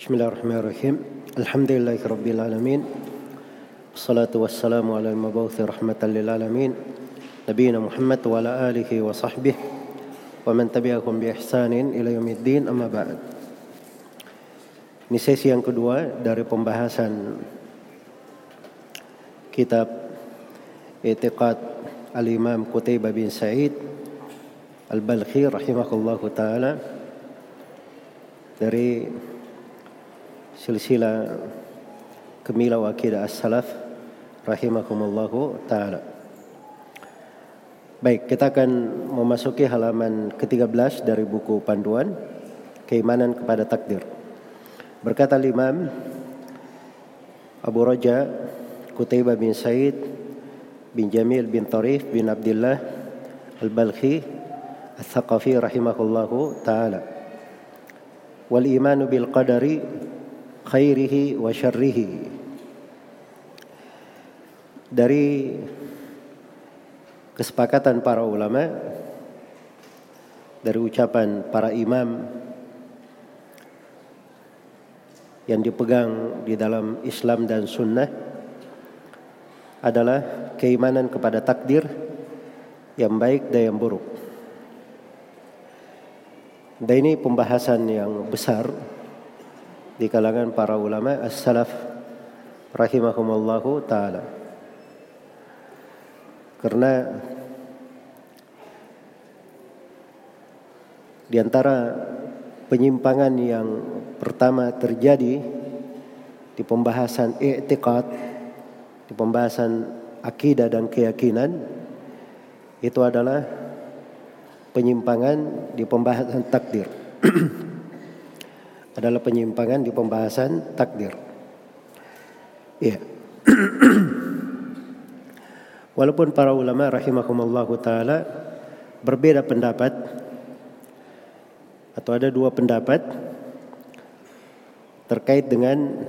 بسم الله الرحمن الرحيم الحمد لله رب العالمين والصلاة والسلام على المبعوث رحمة للعالمين نبينا محمد وعلى آله وصحبه ومن تبعهم بإحسان إلى يوم الدين أما بعد Ini sesi yang kedua dari pembahasan kitab Itiqad Al-Imam Qutaibah bin Sa'id Al-Balkhi rahimahullahu taala. Dari silsilah Kemilau Akidah As-Salaf rahimahumullahu taala. Baik, kita akan memasuki halaman ke-13 dari buku panduan Keimanan kepada Takdir. Berkata Imam Abu Raja Kutaybah bin Said bin Jamil bin Tarif bin Abdullah Al-Balkhi Al-Thaqafi rahimahullahu ta'ala Wal imanu bil qadari khairihi wa syarrihi Dari kesepakatan para ulama dari ucapan para imam yang dipegang di dalam Islam dan Sunnah adalah keimanan kepada takdir yang baik dan yang buruk. Dan ini pembahasan yang besar di kalangan para ulama as-salaf rahimahumallahu taala. Karena di antara penyimpangan yang pertama terjadi di pembahasan i'tiqad, di pembahasan akidah dan keyakinan itu adalah penyimpangan di pembahasan takdir. adalah penyimpangan di pembahasan takdir. Iya. Walaupun para ulama rahimahumallahu taala berbeda pendapat atau ada dua pendapat terkait dengan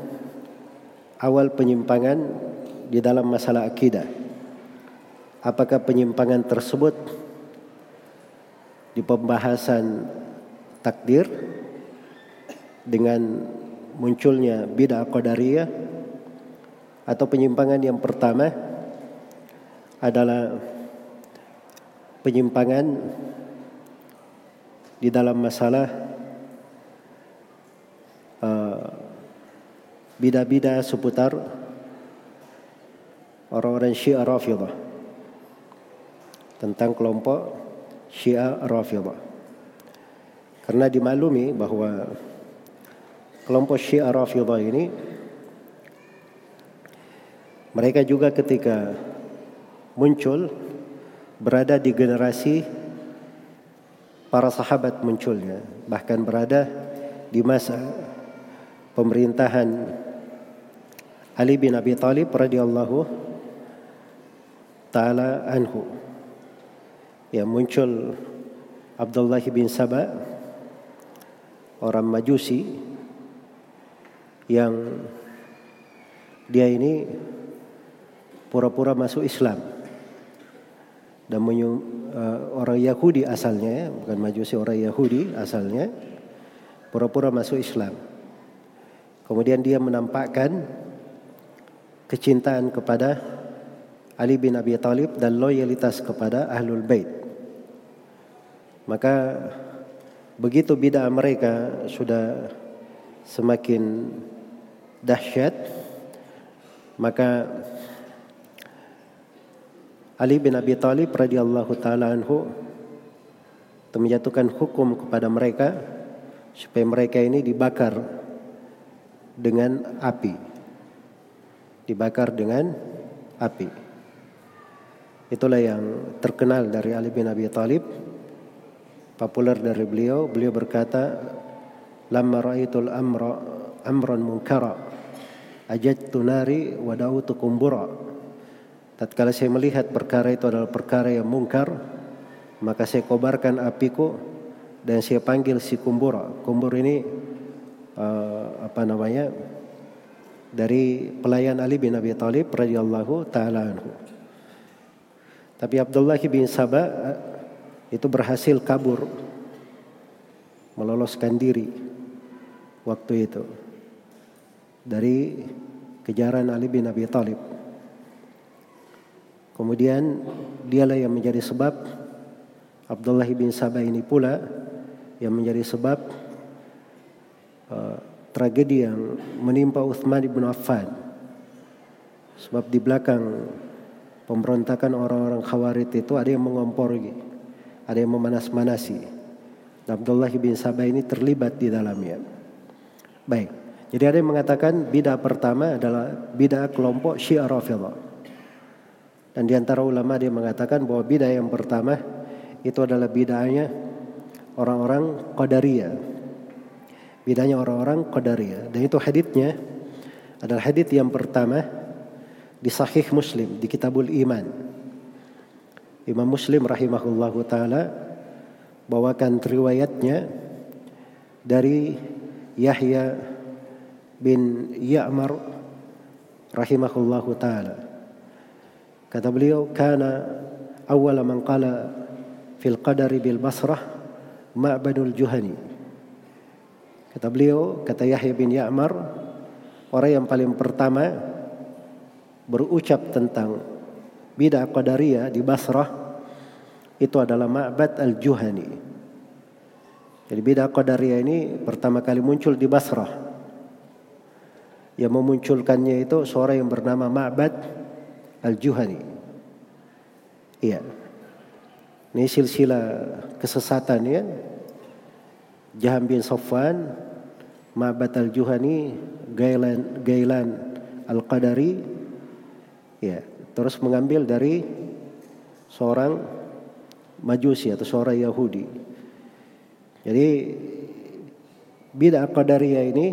awal penyimpangan di dalam masalah akidah. Apakah penyimpangan tersebut di pembahasan takdir dengan munculnya bid'ah qadariyah atau penyimpangan yang pertama adalah penyimpangan di dalam masalah uh, bida-bida seputar orang-orang Syiah Rafidah tentang kelompok Syiah Rafidah. Karena dimaklumi bahwa kelompok Syiah Rafidah ini mereka juga ketika muncul berada di generasi para sahabat munculnya. Bahkan berada di masa pemerintahan Ali bin Abi Thalib radhiyallahu taala anhu. Yang muncul Abdullah bin Saba orang Majusi yang dia ini pura-pura masuk Islam dan uh, orang Yahudi asalnya, bukan Majusi orang Yahudi asalnya, pura-pura masuk Islam. Kemudian dia menampakkan kecintaan kepada Ali bin Abi Thalib dan loyalitas kepada Ahlul Bait. Maka begitu bid'ah mereka sudah semakin dahsyat, maka Ali bin Abi Thalib radhiyallahu taala anhu menjatuhkan hukum kepada mereka supaya mereka ini dibakar dengan api. Dibakar dengan api. Itulah yang terkenal dari Ali bin Abi Thalib. Populer dari beliau, beliau berkata, "Lamma ra'aitul amra amran munkara, ajadtu nari wa da'utu kumbura." Tatkala saya melihat perkara itu adalah perkara yang mungkar, maka saya kobarkan apiku dan saya panggil si kumbura. Kumbur ini uh, apa namanya? Dari pelayan Ali bin Abi Thalib radhiyallahu taala anhu. Tapi Abdullah bin Sabah uh, itu berhasil kabur meloloskan diri waktu itu. Dari kejaran Ali bin Abi Thalib. Kemudian dialah yang menjadi sebab Abdullah bin Sabah ini pula yang menjadi sebab uh, tragedi yang menimpa Uthman bin Affan. Sebab di belakang pemberontakan orang-orang Khawarij itu ada yang mengompor, ada yang memanas-manasi. Abdullah bin Sabah ini terlibat di dalamnya. Baik. Jadi ada yang mengatakan bidah pertama adalah bidah kelompok Syiah Rafidhah. Dan di antara ulama dia mengatakan bahwa bidah yang pertama itu adalah bidahnya orang-orang Qadariyah. Bidahnya orang-orang Qadariyah. Dan itu haditnya adalah hadit yang pertama di Sahih Muslim di Kitabul Iman. Imam Muslim rahimahullahu taala bawakan riwayatnya dari Yahya bin Ya'mar rahimahullahu taala. Kata beliau, "Kana awal man qala fil qadari bil Basrah Ma'badul Juhani." Kata beliau, kata Yahya bin Ya'mar, orang yang paling pertama berucap tentang bidah qadariyah di Basrah itu adalah Ma'bad al-Juhani. Jadi bidah Qadariyah ini pertama kali muncul di Basrah. Yang memunculkannya itu seorang yang bernama Ma'bad al-Juhani. Iya. Ini silsilah kesesatan ya. Jaham bin Sofwan, Ma'bad al-Juhani, Gailan, Gailan al-Qadari. Ya, terus mengambil dari seorang Majusi atau seorang Yahudi. Jadi bid'ah qadariyah ini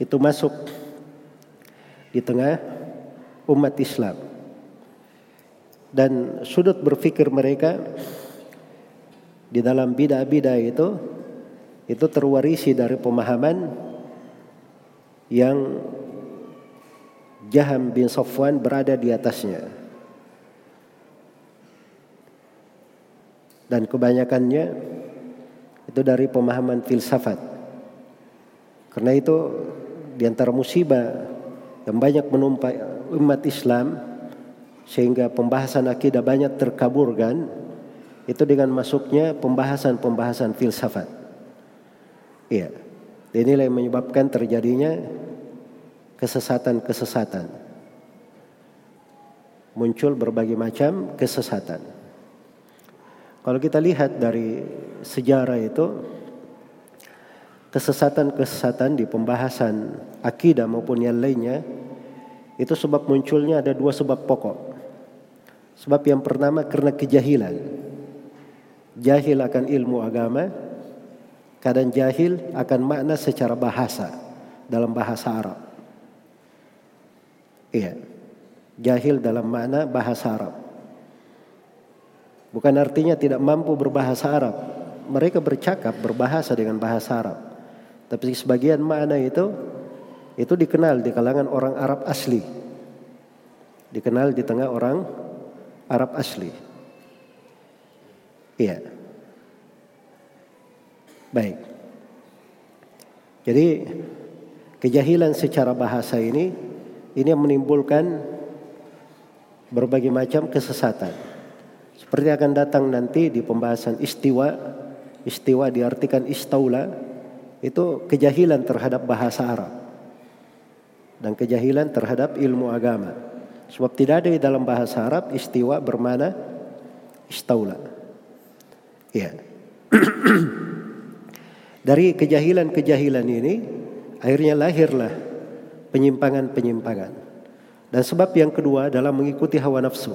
itu masuk di tengah umat Islam. Dan sudut berpikir mereka di dalam bid'ah-bid'ah itu itu terwarisi dari pemahaman yang Jaham bin Safwan berada di atasnya. dan kebanyakannya itu dari pemahaman filsafat. Karena itu di antara musibah yang banyak menumpai umat Islam sehingga pembahasan akidah banyak terkaburkan itu dengan masuknya pembahasan-pembahasan filsafat. Iya. Inilah yang menyebabkan terjadinya kesesatan-kesesatan. Muncul berbagai macam kesesatan. Kalau kita lihat dari sejarah itu kesesatan-kesesatan di pembahasan akidah maupun yang lainnya itu sebab munculnya ada dua sebab pokok. Sebab yang pertama karena kejahilan. Jahil akan ilmu agama, kadang jahil akan makna secara bahasa dalam bahasa Arab. Iya. Jahil dalam makna bahasa Arab. Bukan artinya tidak mampu berbahasa Arab. Mereka bercakap berbahasa dengan bahasa Arab. Tapi sebagian makna itu itu dikenal di kalangan orang Arab asli. Dikenal di tengah orang Arab asli. Iya. Baik. Jadi kejahilan secara bahasa ini ini yang menimbulkan berbagai macam kesesatan. Seperti akan datang nanti di pembahasan istiwa. Istiwa diartikan istaula. Itu kejahilan terhadap bahasa Arab. Dan kejahilan terhadap ilmu agama. Sebab tidak ada di dalam bahasa Arab istiwa bermana istaula. Ya. Dari kejahilan-kejahilan ini akhirnya lahirlah penyimpangan-penyimpangan. Dan sebab yang kedua adalah mengikuti hawa nafsu.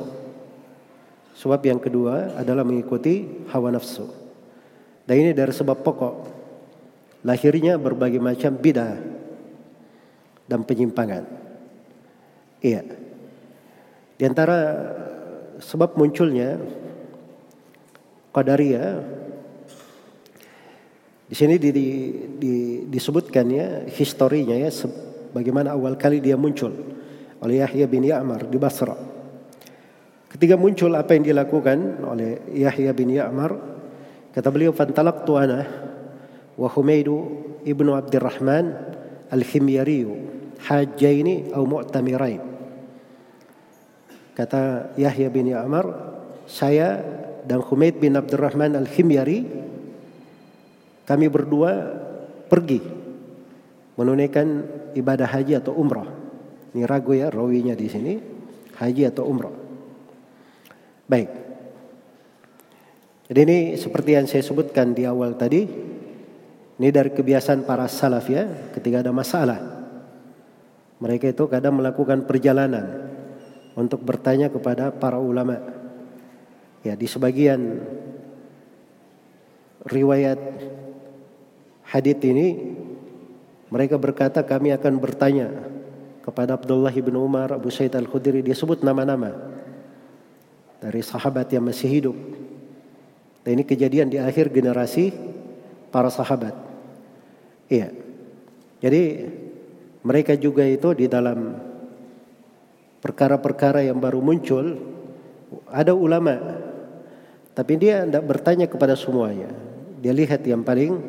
Sebab yang kedua adalah mengikuti hawa nafsu. Dan ini dari sebab pokok lahirnya berbagai macam bidah dan penyimpangan. Iya. Di antara sebab munculnya Qadariyah di sini di, di, di, disebutkan ya historinya ya bagaimana awal kali dia muncul oleh Yahya bin Ya'mar di Basra. Ketika muncul apa yang dilakukan oleh Yahya bin Ya'mar, kata beliau fantalaqtu ana wa Humaidu ibnu Abdurrahman al-Khimyari hajjaini atau mu'tamirain. Kata Yahya bin Ya'mar, saya dan Humaid bin Abdurrahman Al-Himyari kami berdua pergi menunaikan ibadah haji atau umrah. Ini ragu ya rawinya di sini, haji atau umrah. Baik. Jadi ini seperti yang saya sebutkan di awal tadi, ini dari kebiasaan para salaf ya, ketika ada masalah. Mereka itu kadang melakukan perjalanan untuk bertanya kepada para ulama. Ya, di sebagian riwayat hadith ini mereka berkata kami akan bertanya kepada Abdullah bin Umar, Abu Said Al-Khudri, dia sebut nama-nama dari sahabat yang masih hidup. Dan ini kejadian di akhir generasi para sahabat. Iya. Jadi mereka juga itu di dalam perkara-perkara yang baru muncul ada ulama tapi dia tidak bertanya kepada semuanya. Dia lihat yang paling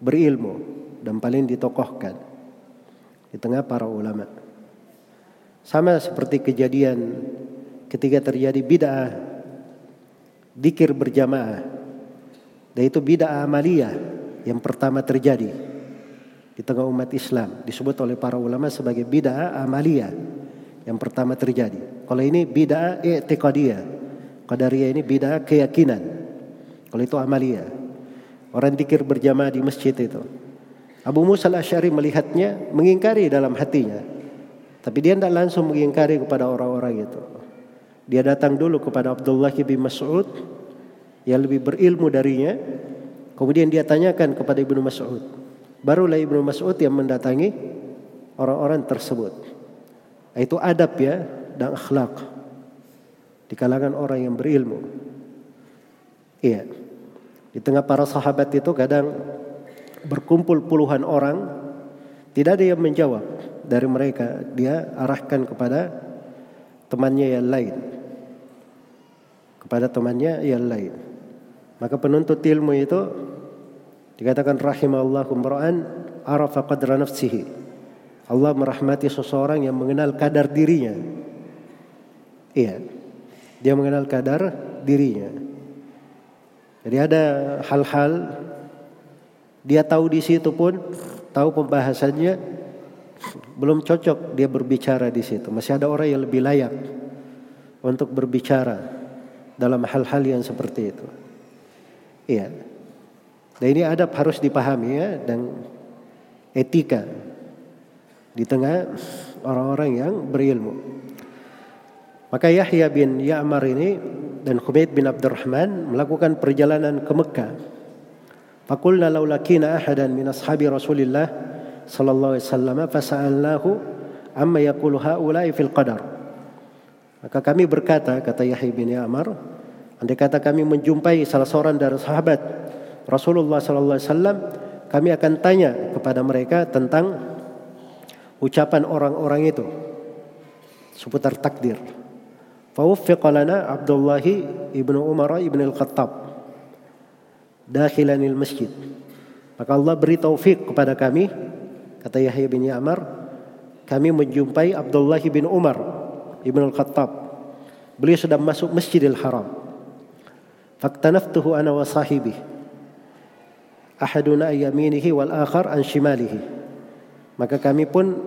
berilmu dan paling ditokohkan di tengah para ulama. Sama seperti kejadian ketika terjadi bid'ah dikir berjamaah. Dan itu bid'ah amaliyah yang pertama terjadi di tengah umat Islam disebut oleh para ulama sebagai bid'ah amaliyah yang pertama terjadi. Kalau ini bid'ah i'tiqadiyah. Qadariyah ini bid'ah keyakinan. Kalau itu amaliyah. Orang dikir berjamaah di masjid itu. Abu Musa al-Asy'ari melihatnya mengingkari dalam hatinya. Tapi dia tidak langsung mengingkari kepada orang-orang itu. Dia datang dulu kepada Abdullah bin Mas'ud yang lebih berilmu darinya Kemudian dia tanyakan kepada Ibnu Mas'ud. Barulah Ibnu Mas'ud yang mendatangi orang-orang tersebut. Itu adab ya dan akhlak di kalangan orang yang berilmu. Iya. Di tengah para sahabat itu kadang berkumpul puluhan orang, tidak ada yang menjawab dari mereka. Dia arahkan kepada temannya yang lain. Kepada temannya yang lain. Maka penuntut ilmu itu dikatakan rahimallahu mar'an arafa qadra nafsihi. Allah merahmati seseorang yang mengenal kadar dirinya. Iya. Dia mengenal kadar dirinya. Jadi ada hal-hal dia tahu di situ pun tahu pembahasannya belum cocok dia berbicara di situ. Masih ada orang yang lebih layak untuk berbicara dalam hal-hal yang seperti itu. Iya. Dan ini adab harus dipahami ya dan etika di tengah orang-orang yang berilmu. Maka Yahya bin Ya'mar ini dan Khumaid bin Abdurrahman melakukan perjalanan ke Mekah. Fakulna law lakina ahadan min ashabi Rasulillah sallallahu alaihi wasallam fasa'alnahu amma yaqulu haula'i fil qadar. Maka kami berkata kata Yahya bin Ya'mar Andai kata kami menjumpai salah seorang dari sahabat Rasulullah sallallahu alaihi wasallam, kami akan tanya kepada mereka tentang ucapan orang-orang itu seputar takdir. Fawaffiqa lana Abdullah ibnu Umar ibn al-Khattab dakhilan masjid. Maka Allah beri taufik kepada kami, kata Yahya bin Ya'mar, kami menjumpai Abdullah bin Umar ibn al-Khattab. Beliau sedang masuk Masjidil Haram. Ana wa sahibi. Ahaduna yaminihi wal akhar an shimalihi. Maka kami pun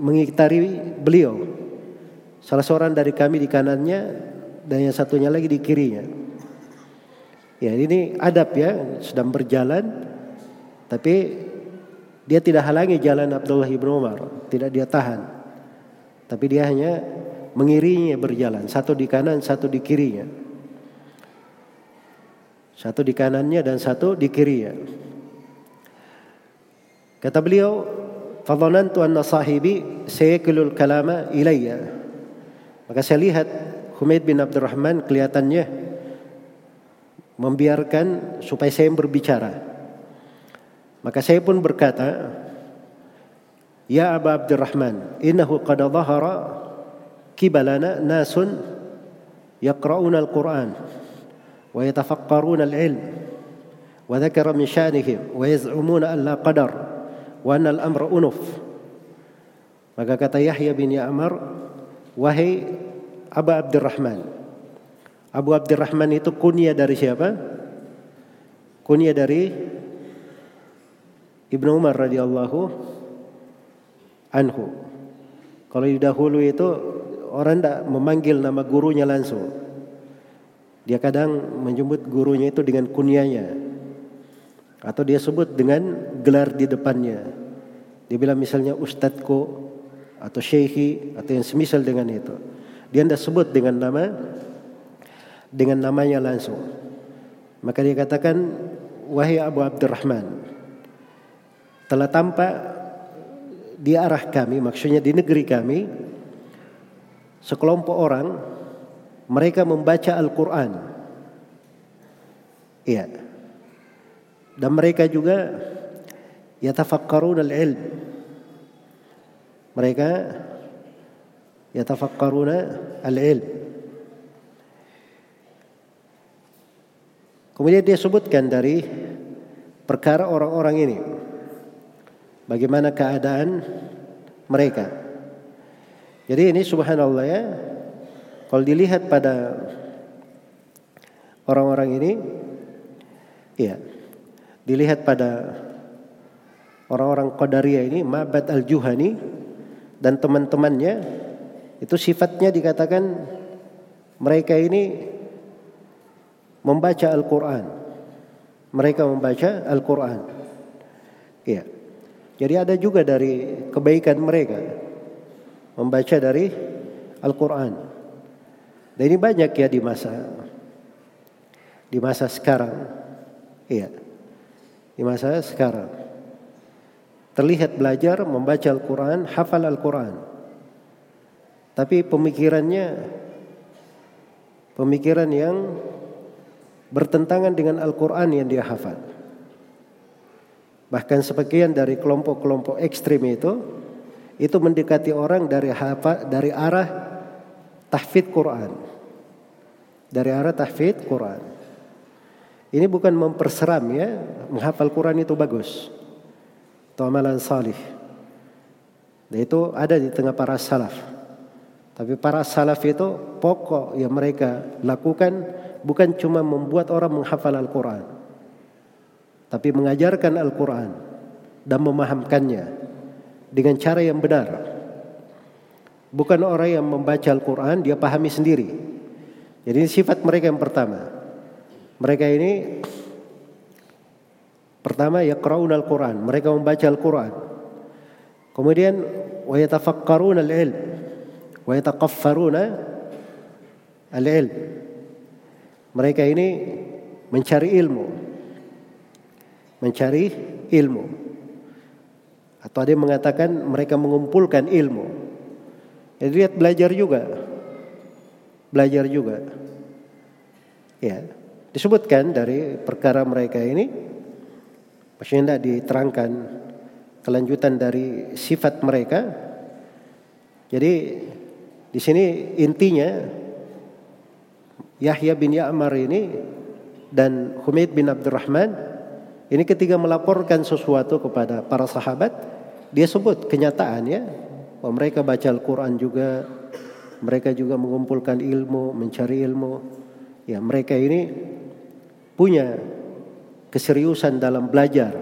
mengitari beliau. Salah seorang dari kami di kanannya dan yang satunya lagi di kirinya. Ya ini adab ya sedang berjalan tapi dia tidak halangi jalan Abdullah ibn Umar, tidak dia tahan. Tapi dia hanya mengiringi berjalan, satu di kanan, satu di kirinya. Satu di kanannya dan satu di kirinya. Kata beliau, "Fadhanantu anna sahibi sayakilul kalama ilayya." Maka saya lihat Humaid bin Abdurrahman kelihatannya membiarkan supaya saya berbicara. Maka saya pun berkata, "Ya Abu Abdurrahman, innahu qad dhahara kibalana nasun yaqra'una al-Qur'an." ويتفقرون العلم وذكر من شأنهم ويزعمون أن لا قدر وأن الأمر أنف Maka kata Yahya bin Ya'mar, wahai Abu Abdurrahman. Abu Abdurrahman itu kunyah dari siapa? Kunyah dari Ibnu Umar radhiyallahu anhu. Kalau di dahulu itu orang tidak memanggil nama gurunya langsung. Dia kadang menyebut gurunya itu dengan kunyanya. Atau dia sebut dengan gelar di depannya. Dia bilang misalnya ustadku atau syekhi atau yang semisal dengan itu. Dia tidak sebut dengan nama dengan namanya langsung. Maka dia katakan wahai Abu Abdurrahman telah tampak di arah kami maksudnya di negeri kami sekelompok orang mereka membaca Al-Qur'an. Iya. Dan mereka juga yatafakkarun al-ilm. Mereka yatafakkaruna al-ilm. Kemudian dia sebutkan dari perkara orang-orang ini. Bagaimana keadaan mereka. Jadi ini subhanallah ya. Kalau dilihat pada orang-orang ini ya dilihat pada orang-orang Qadariyah ini Ma'bad al-Juhani dan teman-temannya itu sifatnya dikatakan mereka ini membaca Al-Qur'an. Mereka membaca Al-Qur'an. Iya. Jadi ada juga dari kebaikan mereka membaca dari Al-Qur'an. Dan ini banyak ya di masa di masa sekarang. Iya. Di masa sekarang. Terlihat belajar membaca Al-Qur'an, hafal Al-Qur'an. Tapi pemikirannya pemikiran yang bertentangan dengan Al-Quran yang dia hafal. Bahkan sebagian dari kelompok-kelompok ekstrim itu itu mendekati orang dari hafal dari arah tahfidz Quran. Dari arah tahfidz Quran. Ini bukan memperseram ya, menghafal Quran itu bagus. Itu amalan salih. Dan itu ada di tengah para salaf. Tapi para salaf itu pokok yang mereka lakukan bukan cuma membuat orang menghafal Al-Quran. Tapi mengajarkan Al-Quran dan memahamkannya dengan cara yang benar. Bukan orang yang membaca Al-Quran dia pahami sendiri. Jadi sifat mereka yang pertama. Mereka ini pertama ya Al-Quran. Mereka membaca Al-Quran. Kemudian wa yatafakkaruna al-ilm wa yataqaffaruna al-ilm. Mereka ini mencari ilmu. Mencari ilmu. Atau ada yang mengatakan mereka mengumpulkan ilmu. Jadi lihat belajar juga. Belajar juga. Ya, disebutkan dari perkara mereka ini maksudnya tidak diterangkan kelanjutan dari sifat mereka. Jadi di sini intinya Yahya bin Ya'mar ini dan Humaid bin Abdurrahman ini ketika melaporkan sesuatu kepada para sahabat dia sebut kenyataannya bahwa mereka baca Al-Quran juga mereka juga mengumpulkan ilmu mencari ilmu ya mereka ini punya keseriusan dalam belajar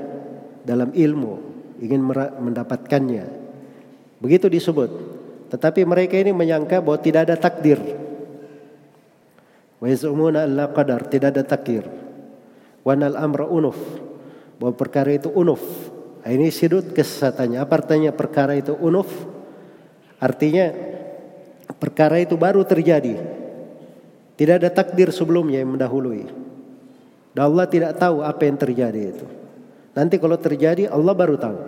dalam ilmu ingin mendapatkannya begitu disebut tetapi mereka ini menyangka bahwa tidak ada takdir. Wa alla qadar, tidak ada takdir. Wa nal amra unuf, bahwa perkara itu unuf. Ini sudut kesesatannya. Apa artinya perkara itu unuf? Artinya perkara itu baru terjadi. Tidak ada takdir sebelumnya yang mendahului. Dan Allah tidak tahu apa yang terjadi itu. Nanti kalau terjadi Allah baru tahu.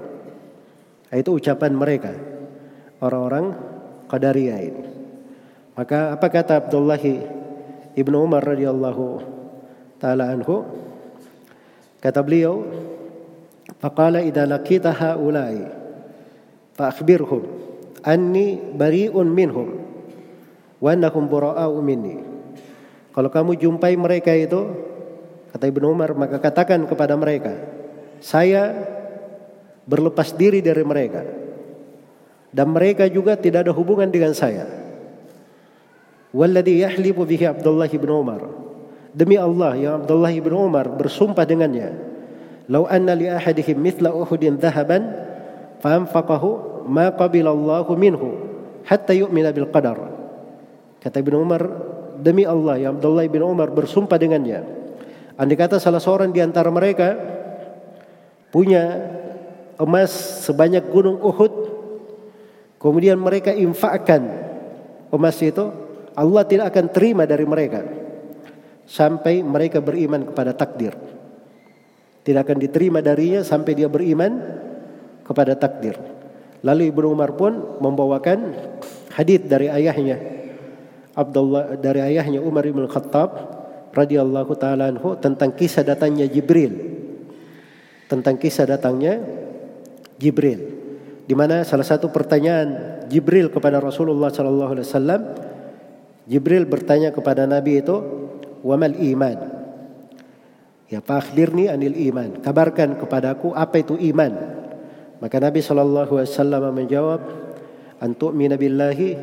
Itu ucapan mereka orang-orang Qadariyah ini. Maka apa kata Abdullah ibnu Umar radhiyallahu taala anhu? Kata beliau, "Faqala idza laqita haula'i fa akhbirhum anni bari'un minhum wa annahum bura'u minni." Kalau kamu jumpai mereka itu, kata Ibnu Umar, maka katakan kepada mereka, saya berlepas diri dari mereka dan mereka juga tidak ada hubungan dengan saya. Walladhi yahlibu bihi Abdullah bin Umar. Demi Allah yang Abdullah bin Umar bersumpah dengannya. Lau anna li ahadihim mithla Uhudin dhahaban faanfaqahu ma qabila Allahu minhu hatta yu'mina bil qadar. Kata Ibn Umar, demi Allah yang Abdullah bin Umar bersumpah dengannya. Andai kata salah seorang di antara mereka punya emas sebanyak gunung Uhud, kemudian mereka infakkan emas itu, Allah tidak akan terima dari mereka sampai mereka beriman kepada takdir. Tidak akan diterima darinya sampai dia beriman kepada takdir. Lalu Ibnu Umar pun membawakan hadis dari ayahnya Abdullah dari ayahnya Umar bin Khattab radhiyallahu taala anhu tentang kisah datangnya Jibril. Tentang kisah datangnya Jibril. Di mana salah satu pertanyaan Jibril kepada Rasulullah sallallahu alaihi wasallam Jibril bertanya kepada Nabi itu, "Wamal iman?" Ya, fakhbirni anil iman. Kabarkan kepadaku apa itu iman. Maka Nabi wasallam menjawab, "An tu'mina billahi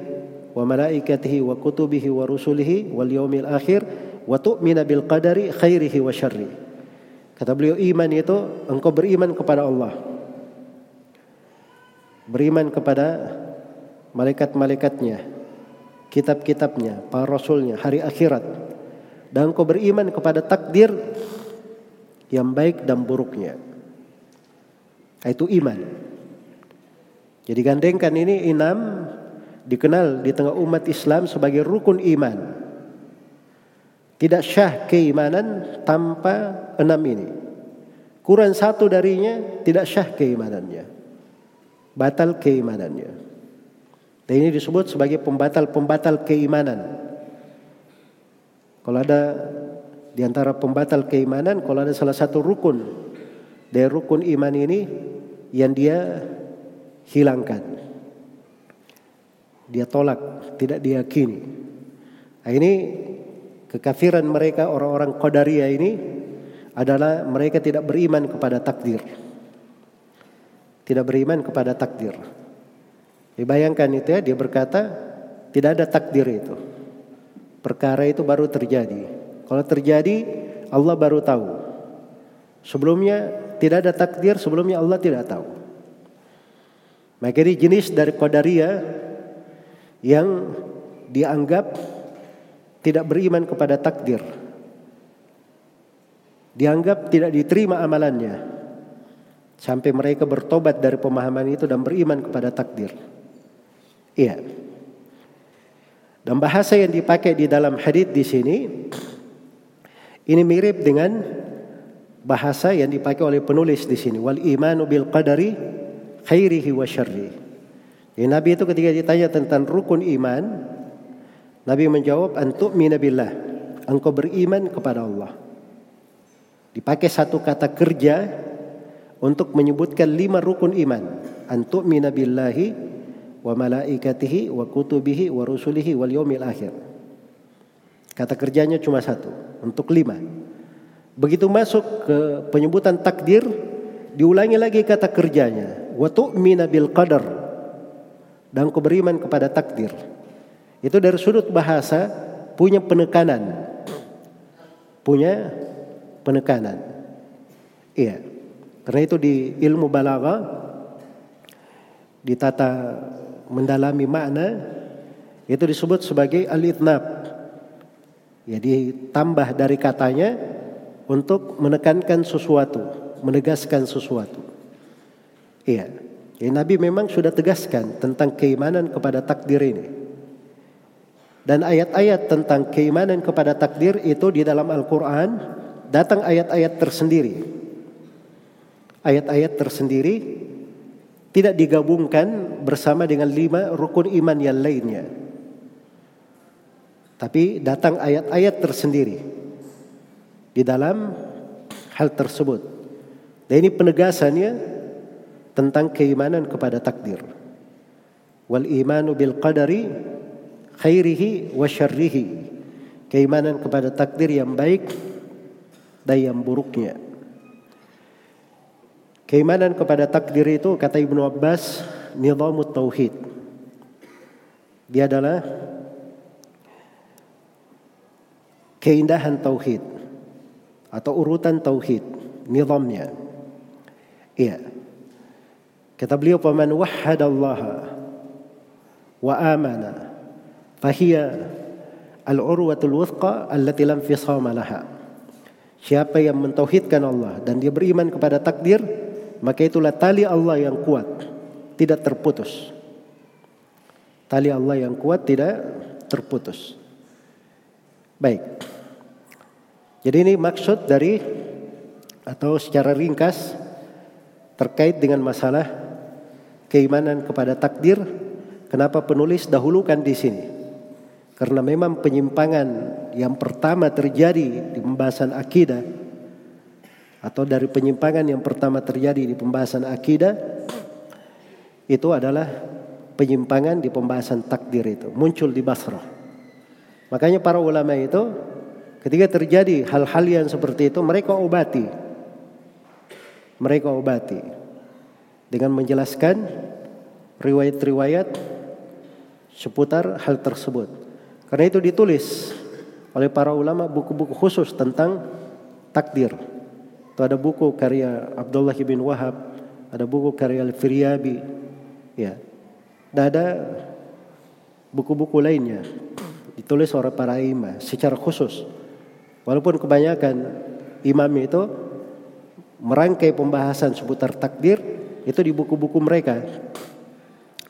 wa malaikatihi wa kutubihi wa rusulihi wal yaumil akhir wa tu'mina bil qadari khairihi wa syarri." Kata beliau iman itu engkau beriman kepada Allah. Beriman kepada malaikat-malaikatnya, kitab-kitabnya, para rasulnya, hari akhirat. Dan kau beriman kepada takdir yang baik dan buruknya. Itu iman. Jadi gandengkan ini enam dikenal di tengah umat Islam sebagai rukun iman. Tidak syah keimanan tanpa enam ini. Kurang satu darinya tidak syah keimanannya. Batal keimanannya. Dan ini disebut sebagai pembatal-pembatal keimanan. Kalau ada di antara pembatal keimanan, kalau ada salah satu rukun dari rukun iman ini yang dia hilangkan. Dia tolak, tidak diyakini. Nah, ini kekafiran mereka orang-orang Qadariyah ini adalah mereka tidak beriman kepada takdir. Tidak beriman kepada takdir. Dibayangkan itu ya, dia berkata tidak ada takdir itu. Perkara itu baru terjadi. Kalau terjadi Allah baru tahu. Sebelumnya tidak ada takdir, sebelumnya Allah tidak tahu. Maka ini jenis dari Qadariyah yang dianggap tidak beriman kepada takdir. Dianggap tidak diterima amalannya. Sampai mereka bertobat dari pemahaman itu dan beriman kepada takdir. Iya. Dan bahasa yang dipakai di dalam hadis di sini ini mirip dengan bahasa yang dipakai oleh penulis di sini wal imanu bil qadari khairihi wa syarri. Jadi Nabi itu ketika ditanya tentang rukun iman, Nabi menjawab antuk minabillah, engkau beriman kepada Allah. Dipakai satu kata kerja untuk menyebutkan lima rukun iman. Antuk minabillahi wa malaikatihi wa kutubihi wa rusulihi wal yaumil akhir. Kata kerjanya cuma satu untuk lima. Begitu masuk ke penyebutan takdir, diulangi lagi kata kerjanya. Wa tu'mina bil qadar. Dan kau kepada takdir. Itu dari sudut bahasa punya penekanan. Punya penekanan. Iya. Karena itu di ilmu balaghah ditata mendalami makna itu disebut sebagai al-itnab. Ya ditambah dari katanya untuk menekankan sesuatu, menegaskan sesuatu. Iya. Ya, Nabi memang sudah tegaskan tentang keimanan kepada takdir ini. Dan ayat-ayat tentang keimanan kepada takdir itu di dalam Al-Quran datang ayat-ayat tersendiri. Ayat-ayat tersendiri tidak digabungkan bersama dengan lima rukun iman yang lainnya. Tapi datang ayat-ayat tersendiri di dalam hal tersebut. Dan ini penegasannya tentang keimanan kepada takdir. Wal imanu bil qadari khairihi wa syarrihi. Keimanan kepada takdir yang baik dan yang buruknya. Keimanan kepada takdir itu kata Ibnu Abbas nizam tauhid. Dia adalah keindahan tauhid atau urutan tauhid, nizamnya. Iya. Kata beliau paman wahhadallah wa amana fahiya al-urwatul wuthqa allati lam fisama laha. Siapa yang mentauhidkan Allah dan dia beriman kepada takdir, maka itulah tali Allah yang kuat, tidak terputus. Tali Allah yang kuat tidak terputus. Baik. Jadi ini maksud dari atau secara ringkas terkait dengan masalah keimanan kepada takdir. Kenapa penulis dahulukan di sini? Karena memang penyimpangan yang pertama terjadi di pembahasan akidah atau dari penyimpangan yang pertama terjadi di pembahasan akidah itu adalah penyimpangan di pembahasan takdir itu muncul di Basrah. Makanya para ulama itu ketika terjadi hal-hal yang seperti itu mereka obati. Mereka obati dengan menjelaskan riwayat-riwayat seputar hal tersebut. Karena itu ditulis oleh para ulama buku-buku khusus tentang takdir. Itu ada buku karya Abdullah bin Wahab, ada buku karya Al-Firyabi, ya. Dan ada buku-buku lainnya ditulis oleh para imam secara khusus. Walaupun kebanyakan imam itu merangkai pembahasan seputar takdir itu di buku-buku mereka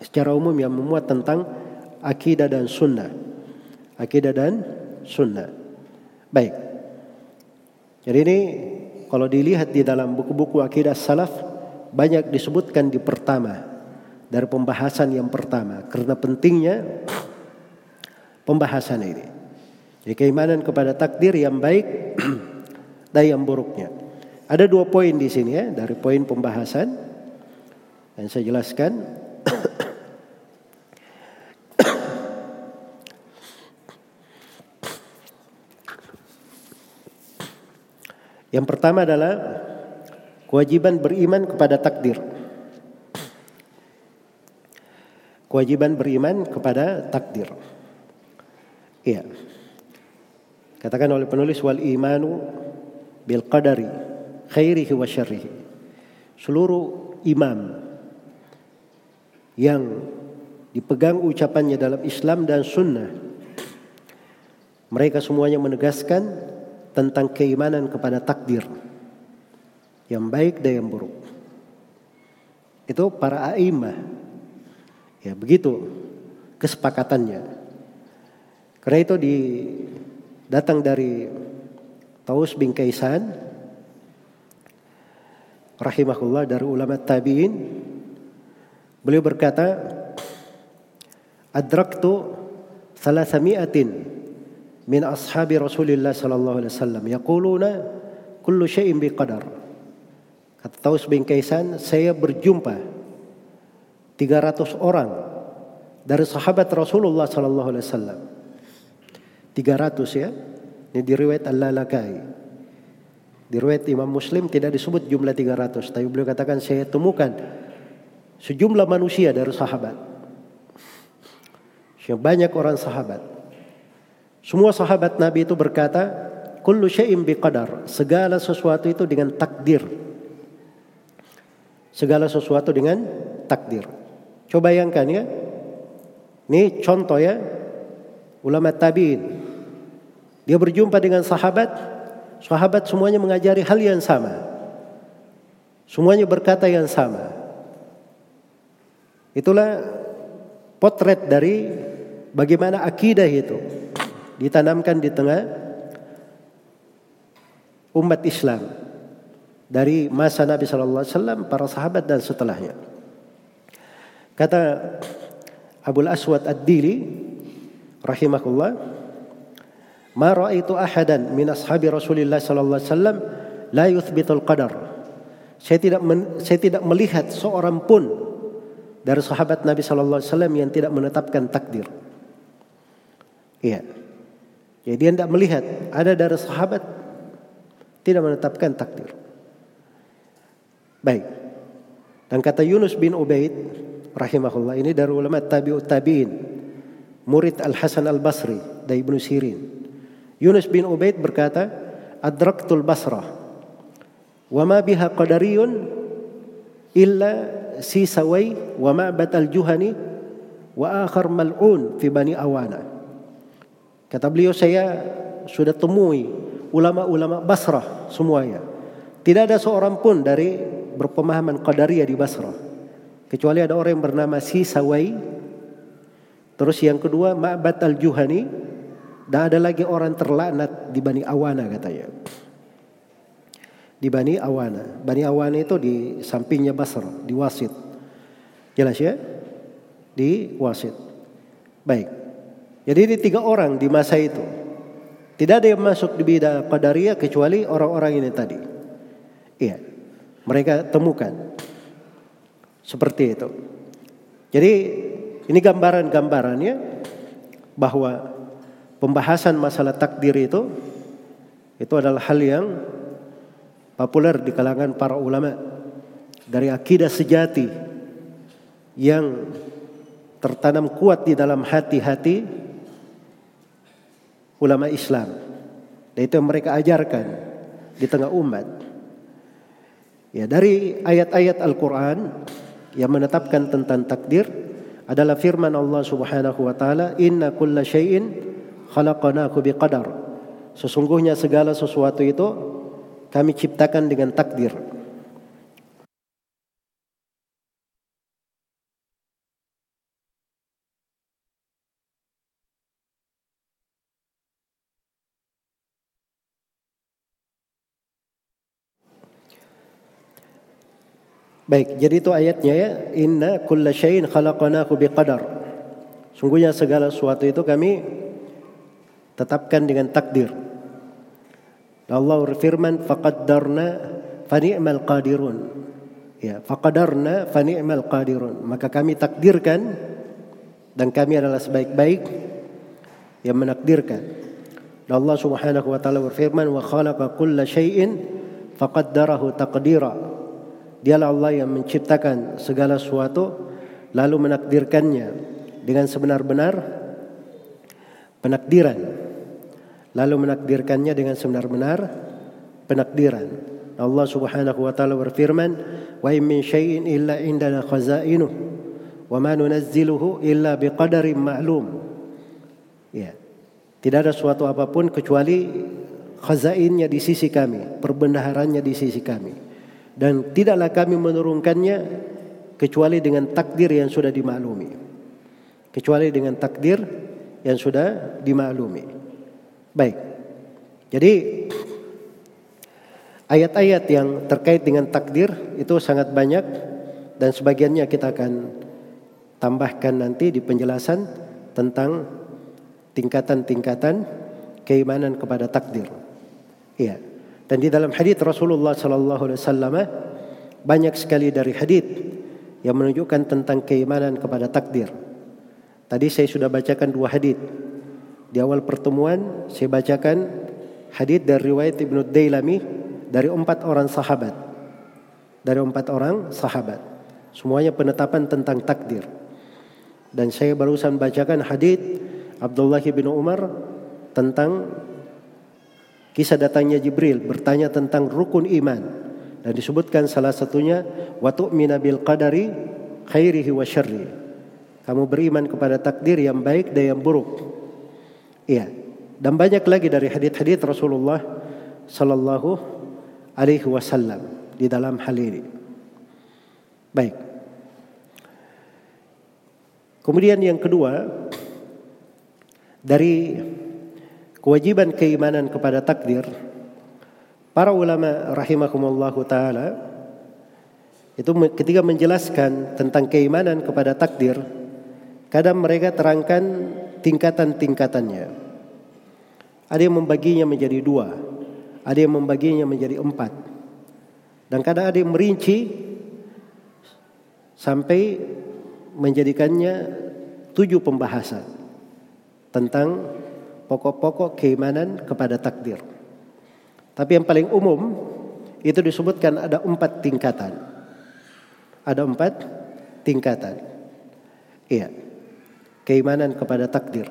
secara umum yang memuat tentang akidah dan sunnah akidah dan sunnah. Baik. Jadi ini kalau dilihat di dalam buku-buku akidah salaf banyak disebutkan di pertama dari pembahasan yang pertama karena pentingnya pembahasan ini. Jadi keimanan kepada takdir yang baik dan yang buruknya. Ada dua poin di sini ya dari poin pembahasan yang saya jelaskan. Yang pertama adalah kewajiban beriman kepada takdir. Kewajiban beriman kepada takdir. Iya. Katakan oleh penulis wal imanu bil qadari khairihi wa syarrihi. Seluruh imam yang dipegang ucapannya dalam Islam dan sunnah mereka semuanya menegaskan tentang keimanan kepada takdir yang baik dan yang buruk. Itu para a'immah. Ya, begitu kesepakatannya. Karena itu di datang dari Taus bin Kaisan rahimahullah dari ulama tabi'in beliau berkata adraktu salasami'atin min ashabi Rasulullah sallallahu alaihi wasallam yaquluna kullu syai'in biqadar. Kata Taus bin Kaisan, saya berjumpa 300 orang dari sahabat Rasulullah sallallahu alaihi wasallam. 300 ya. Ini di riwayat Al-Lalakai. Di riwayat Imam Muslim tidak disebut jumlah 300, tapi beliau katakan saya temukan sejumlah manusia dari sahabat. Banyak orang sahabat semua sahabat Nabi itu berkata, "Kullu syai'in biqadar." Segala sesuatu itu dengan takdir. Segala sesuatu dengan takdir. Coba bayangkan ya. Ini contoh ya. Ulama tabi'in. Dia berjumpa dengan sahabat, sahabat semuanya mengajari hal yang sama. Semuanya berkata yang sama. Itulah potret dari bagaimana akidah itu ditanamkan di tengah umat Islam dari masa Nabi Shallallahu Alaihi Wasallam, para sahabat dan setelahnya. Kata Abu Aswad Ad-Dili rahimahullah, "Ma ra'aitu ahadan min ashabi Rasulillah sallallahu alaihi wasallam la yuthbitul qadar." Saya tidak men, saya tidak melihat seorang pun dari sahabat Nabi sallallahu alaihi wasallam yang tidak menetapkan takdir. Iya. Ya dia tidak melihat ada dari sahabat tidak menetapkan takdir. Baik. Dan kata Yunus bin Ubaid rahimahullah ini dari ulama tabi'ut tabi'in murid Al Hasan Al Basri dari Ibnu Sirin Yunus bin Ubaid berkata adraktul Basrah wa ma biha qadariyun illa si sawai wa ma'bad al juhani wa akhar mal'un fi bani awana kata beliau saya sudah temui ulama-ulama Basrah semuanya tidak ada seorang pun dari berpemahaman qadariyah di Basrah Kecuali ada orang yang bernama Si Sawai. Terus yang kedua Ma'bad Al-Juhani. Dan ada lagi orang terlaknat di Bani Awana katanya. Di Bani Awana. Bani Awana itu di sampingnya Basra, di Wasit. Jelas ya? Di Wasit. Baik. Jadi ini tiga orang di masa itu. Tidak ada yang masuk di bidang Qadariyah kecuali orang-orang ini tadi. Iya. Mereka temukan. Seperti itu. Jadi ini gambaran-gambarannya bahwa pembahasan masalah takdir itu itu adalah hal yang populer di kalangan para ulama dari akidah sejati yang tertanam kuat di dalam hati-hati ulama Islam. Dan itu yang mereka ajarkan di tengah umat. Ya, dari ayat-ayat Al-Qur'an yang menetapkan tentang takdir adalah firman Allah Subhanahu wa taala inna kulla syai'in khalaqnahu biqadar sesungguhnya segala sesuatu itu kami ciptakan dengan takdir Baik, jadi itu ayatnya ya. Inna kulla syai'in khalaqnahu biqadar. Sungguhnya segala sesuatu itu kami tetapkan dengan takdir. Allah berfirman faqaddarna fani'mal qadirun. Ya, faqadarna fani'mal qadirun. Maka kami takdirkan dan kami adalah sebaik-baik yang menakdirkan. Dan Allah Subhanahu wa taala berfirman wa khalaqa kulla syai'in faqaddarahu taqdira. Dialah Allah yang menciptakan segala sesuatu lalu menakdirkannya dengan sebenar-benar penakdiran. Lalu menakdirkannya dengan sebenar-benar penakdiran. Allah Subhanahu wa taala berfirman, "Wa in min syai'in illa indana khazainuh wa ma nunazziluhu illa biqadarin ma'lum." Ya. Tidak ada suatu apa pun kecuali khazainnya di sisi kami, perbendaharannya di sisi kami dan tidaklah kami menurunkannya kecuali dengan takdir yang sudah dimaklumi. Kecuali dengan takdir yang sudah dimaklumi. Baik. Jadi ayat-ayat yang terkait dengan takdir itu sangat banyak dan sebagiannya kita akan tambahkan nanti di penjelasan tentang tingkatan-tingkatan keimanan kepada takdir. Iya. Dan di dalam hadis Rasulullah sallallahu alaihi wasallam banyak sekali dari hadis yang menunjukkan tentang keimanan kepada takdir. Tadi saya sudah bacakan dua hadis. Di awal pertemuan saya bacakan hadis dari riwayat Ibnu Dailami dari empat orang sahabat. Dari empat orang sahabat. Semuanya penetapan tentang takdir. Dan saya barusan bacakan hadis Abdullah bin Umar tentang Kisah datangnya Jibril bertanya tentang rukun iman dan disebutkan salah satunya wa tu'mina bil qadari khairihi wa syarri. Kamu beriman kepada takdir yang baik dan yang buruk. Iya. Dan banyak lagi dari hadis-hadis Rasulullah sallallahu alaihi wasallam di dalam hal ini. Baik. Kemudian yang kedua dari kewajiban keimanan kepada takdir para ulama rahimakumullahu taala itu ketika menjelaskan tentang keimanan kepada takdir kadang mereka terangkan tingkatan-tingkatannya ada yang membaginya menjadi dua ada yang membaginya menjadi empat dan kadang ada yang merinci sampai menjadikannya tujuh pembahasan tentang pokok-pokok keimanan kepada takdir. Tapi yang paling umum itu disebutkan ada empat tingkatan. Ada empat tingkatan. Iya. Keimanan kepada takdir.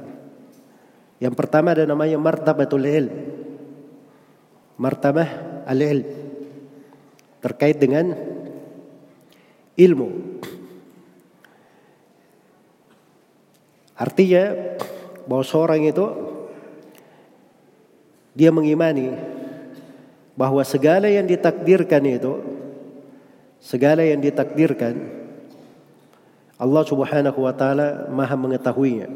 Yang pertama ada namanya martabatul ilm. Martabah al-ilm. Terkait dengan ilmu. Artinya bahwa seorang itu dia mengimani bahwa segala yang ditakdirkan itu segala yang ditakdirkan Allah Subhanahu wa taala Maha mengetahuinya.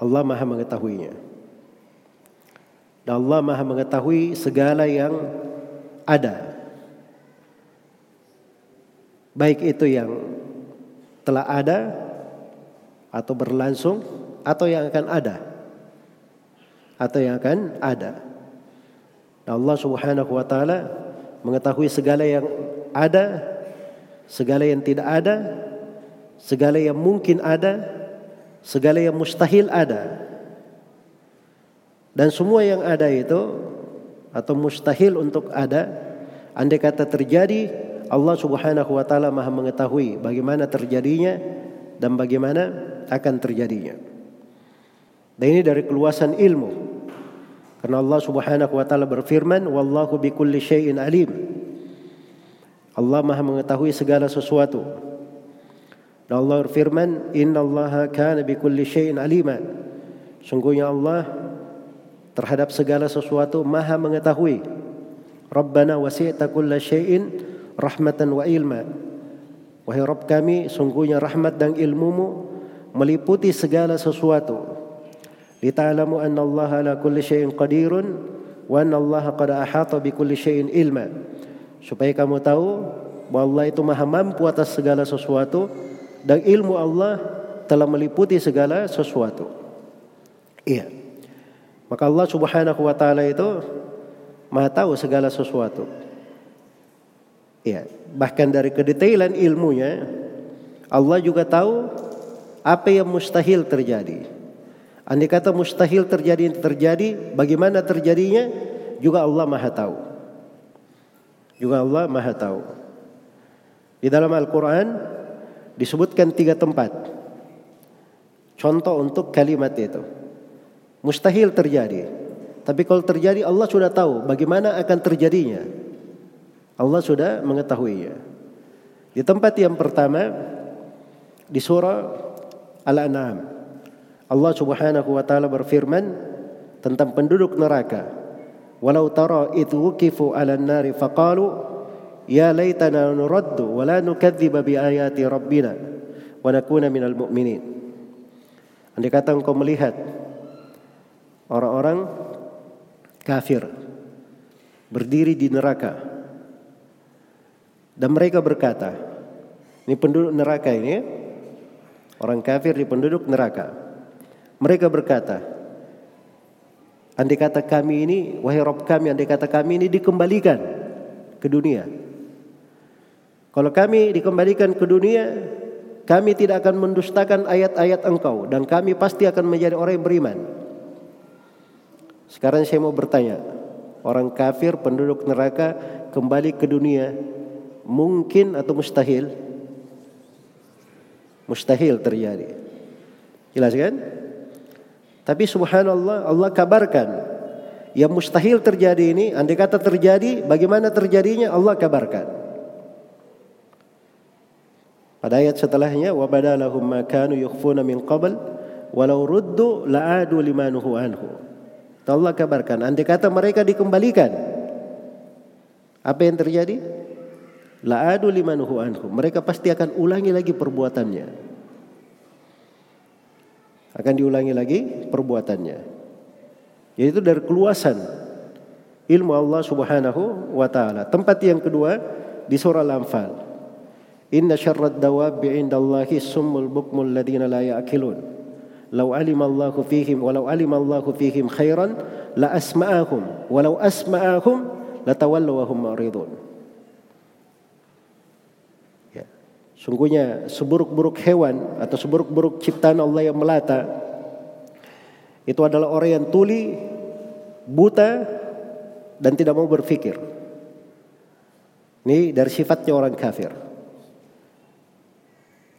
Allah Maha mengetahuinya. Dan Allah Maha mengetahui segala yang ada. Baik itu yang telah ada atau berlangsung atau yang akan ada atau yang akan ada. Dan Allah Subhanahu wa taala mengetahui segala yang ada, segala yang tidak ada, segala yang mungkin ada, segala yang mustahil ada. Dan semua yang ada itu atau mustahil untuk ada, andai kata terjadi, Allah Subhanahu wa taala Maha mengetahui bagaimana terjadinya dan bagaimana akan terjadinya. Dan ini dari keluasan ilmu. Karena Allah Subhanahu wa taala berfirman, "Wallahu bikulli syai'in alim." Allah Maha mengetahui segala sesuatu. Dan Allah berfirman, "Innallaha kana bikulli syai'in alima." Sungguhnya Allah terhadap segala sesuatu Maha mengetahui. Rabbana wasi'ta kulla syai'in rahmatan wa ilma. Wahai Rabb kami, sungguhnya rahmat dan ilmumu meliputi segala sesuatu lita'lamu anna Allah ala kulli syai'in qadirun wa anna Allah qad ahata bi kulli syai'in ilma supaya kamu tahu bahwa Allah itu maha mampu atas segala sesuatu dan ilmu Allah telah meliputi segala sesuatu. Iya. Maka Allah Subhanahu wa taala itu maha tahu segala sesuatu. Iya. Bahkan dari kedetailan ilmunya Allah juga tahu apa yang mustahil terjadi. Andai kata mustahil terjadi terjadi, bagaimana terjadinya juga Allah Maha tahu. Juga Allah Maha tahu. Di dalam Al-Qur'an disebutkan tiga tempat. Contoh untuk kalimat itu. Mustahil terjadi. Tapi kalau terjadi Allah sudah tahu bagaimana akan terjadinya. Allah sudah mengetahuinya. Di tempat yang pertama di surah Al-An'am Allah Subhanahu wa taala berfirman tentang penduduk neraka. Walau tara itu wukifu 'alan nari faqalu ya laitana nuraddu wa la nukadziba bi ayati rabbina wa nakuna minal mu'minin. Andai kata engkau melihat orang-orang kafir berdiri di neraka dan mereka berkata, ini penduduk neraka ini, orang kafir di penduduk neraka. Mereka berkata, andai kata kami ini, wahai Rob kami, andai kata kami ini dikembalikan ke dunia. Kalau kami dikembalikan ke dunia, kami tidak akan mendustakan ayat-ayat engkau dan kami pasti akan menjadi orang yang beriman. Sekarang saya mau bertanya, orang kafir penduduk neraka kembali ke dunia mungkin atau mustahil? Mustahil terjadi. Jelas kan? Tapi subhanallah Allah kabarkan yang mustahil terjadi ini andai kata terjadi bagaimana terjadinya Allah kabarkan. Pada ayat setelahnya wa badalahum ma kanu min qabl walau ruddu la'adu limanuhu anhu. Allah kabarkan andai kata mereka dikembalikan apa yang terjadi? La'adu limanuhu anhu. Mereka pasti akan ulangi lagi perbuatannya akan diulangi lagi perbuatannya. Yaitu dari keluasan ilmu Allah Subhanahu wa taala. Tempat yang kedua di surah Al-Anfal. Inna syarrad dawabi indallahi summul bukmul ladina la ya'kilun. Lau alima Allahu fihim walau alima Allahu fihim khairan la asma'ahum walau asma'ahum latawallu wa hum mu'ridun. Sungguhnya seburuk-buruk hewan atau seburuk-buruk ciptaan Allah yang melata itu adalah orang yang tuli, buta dan tidak mau berpikir. Ini dari sifatnya orang kafir.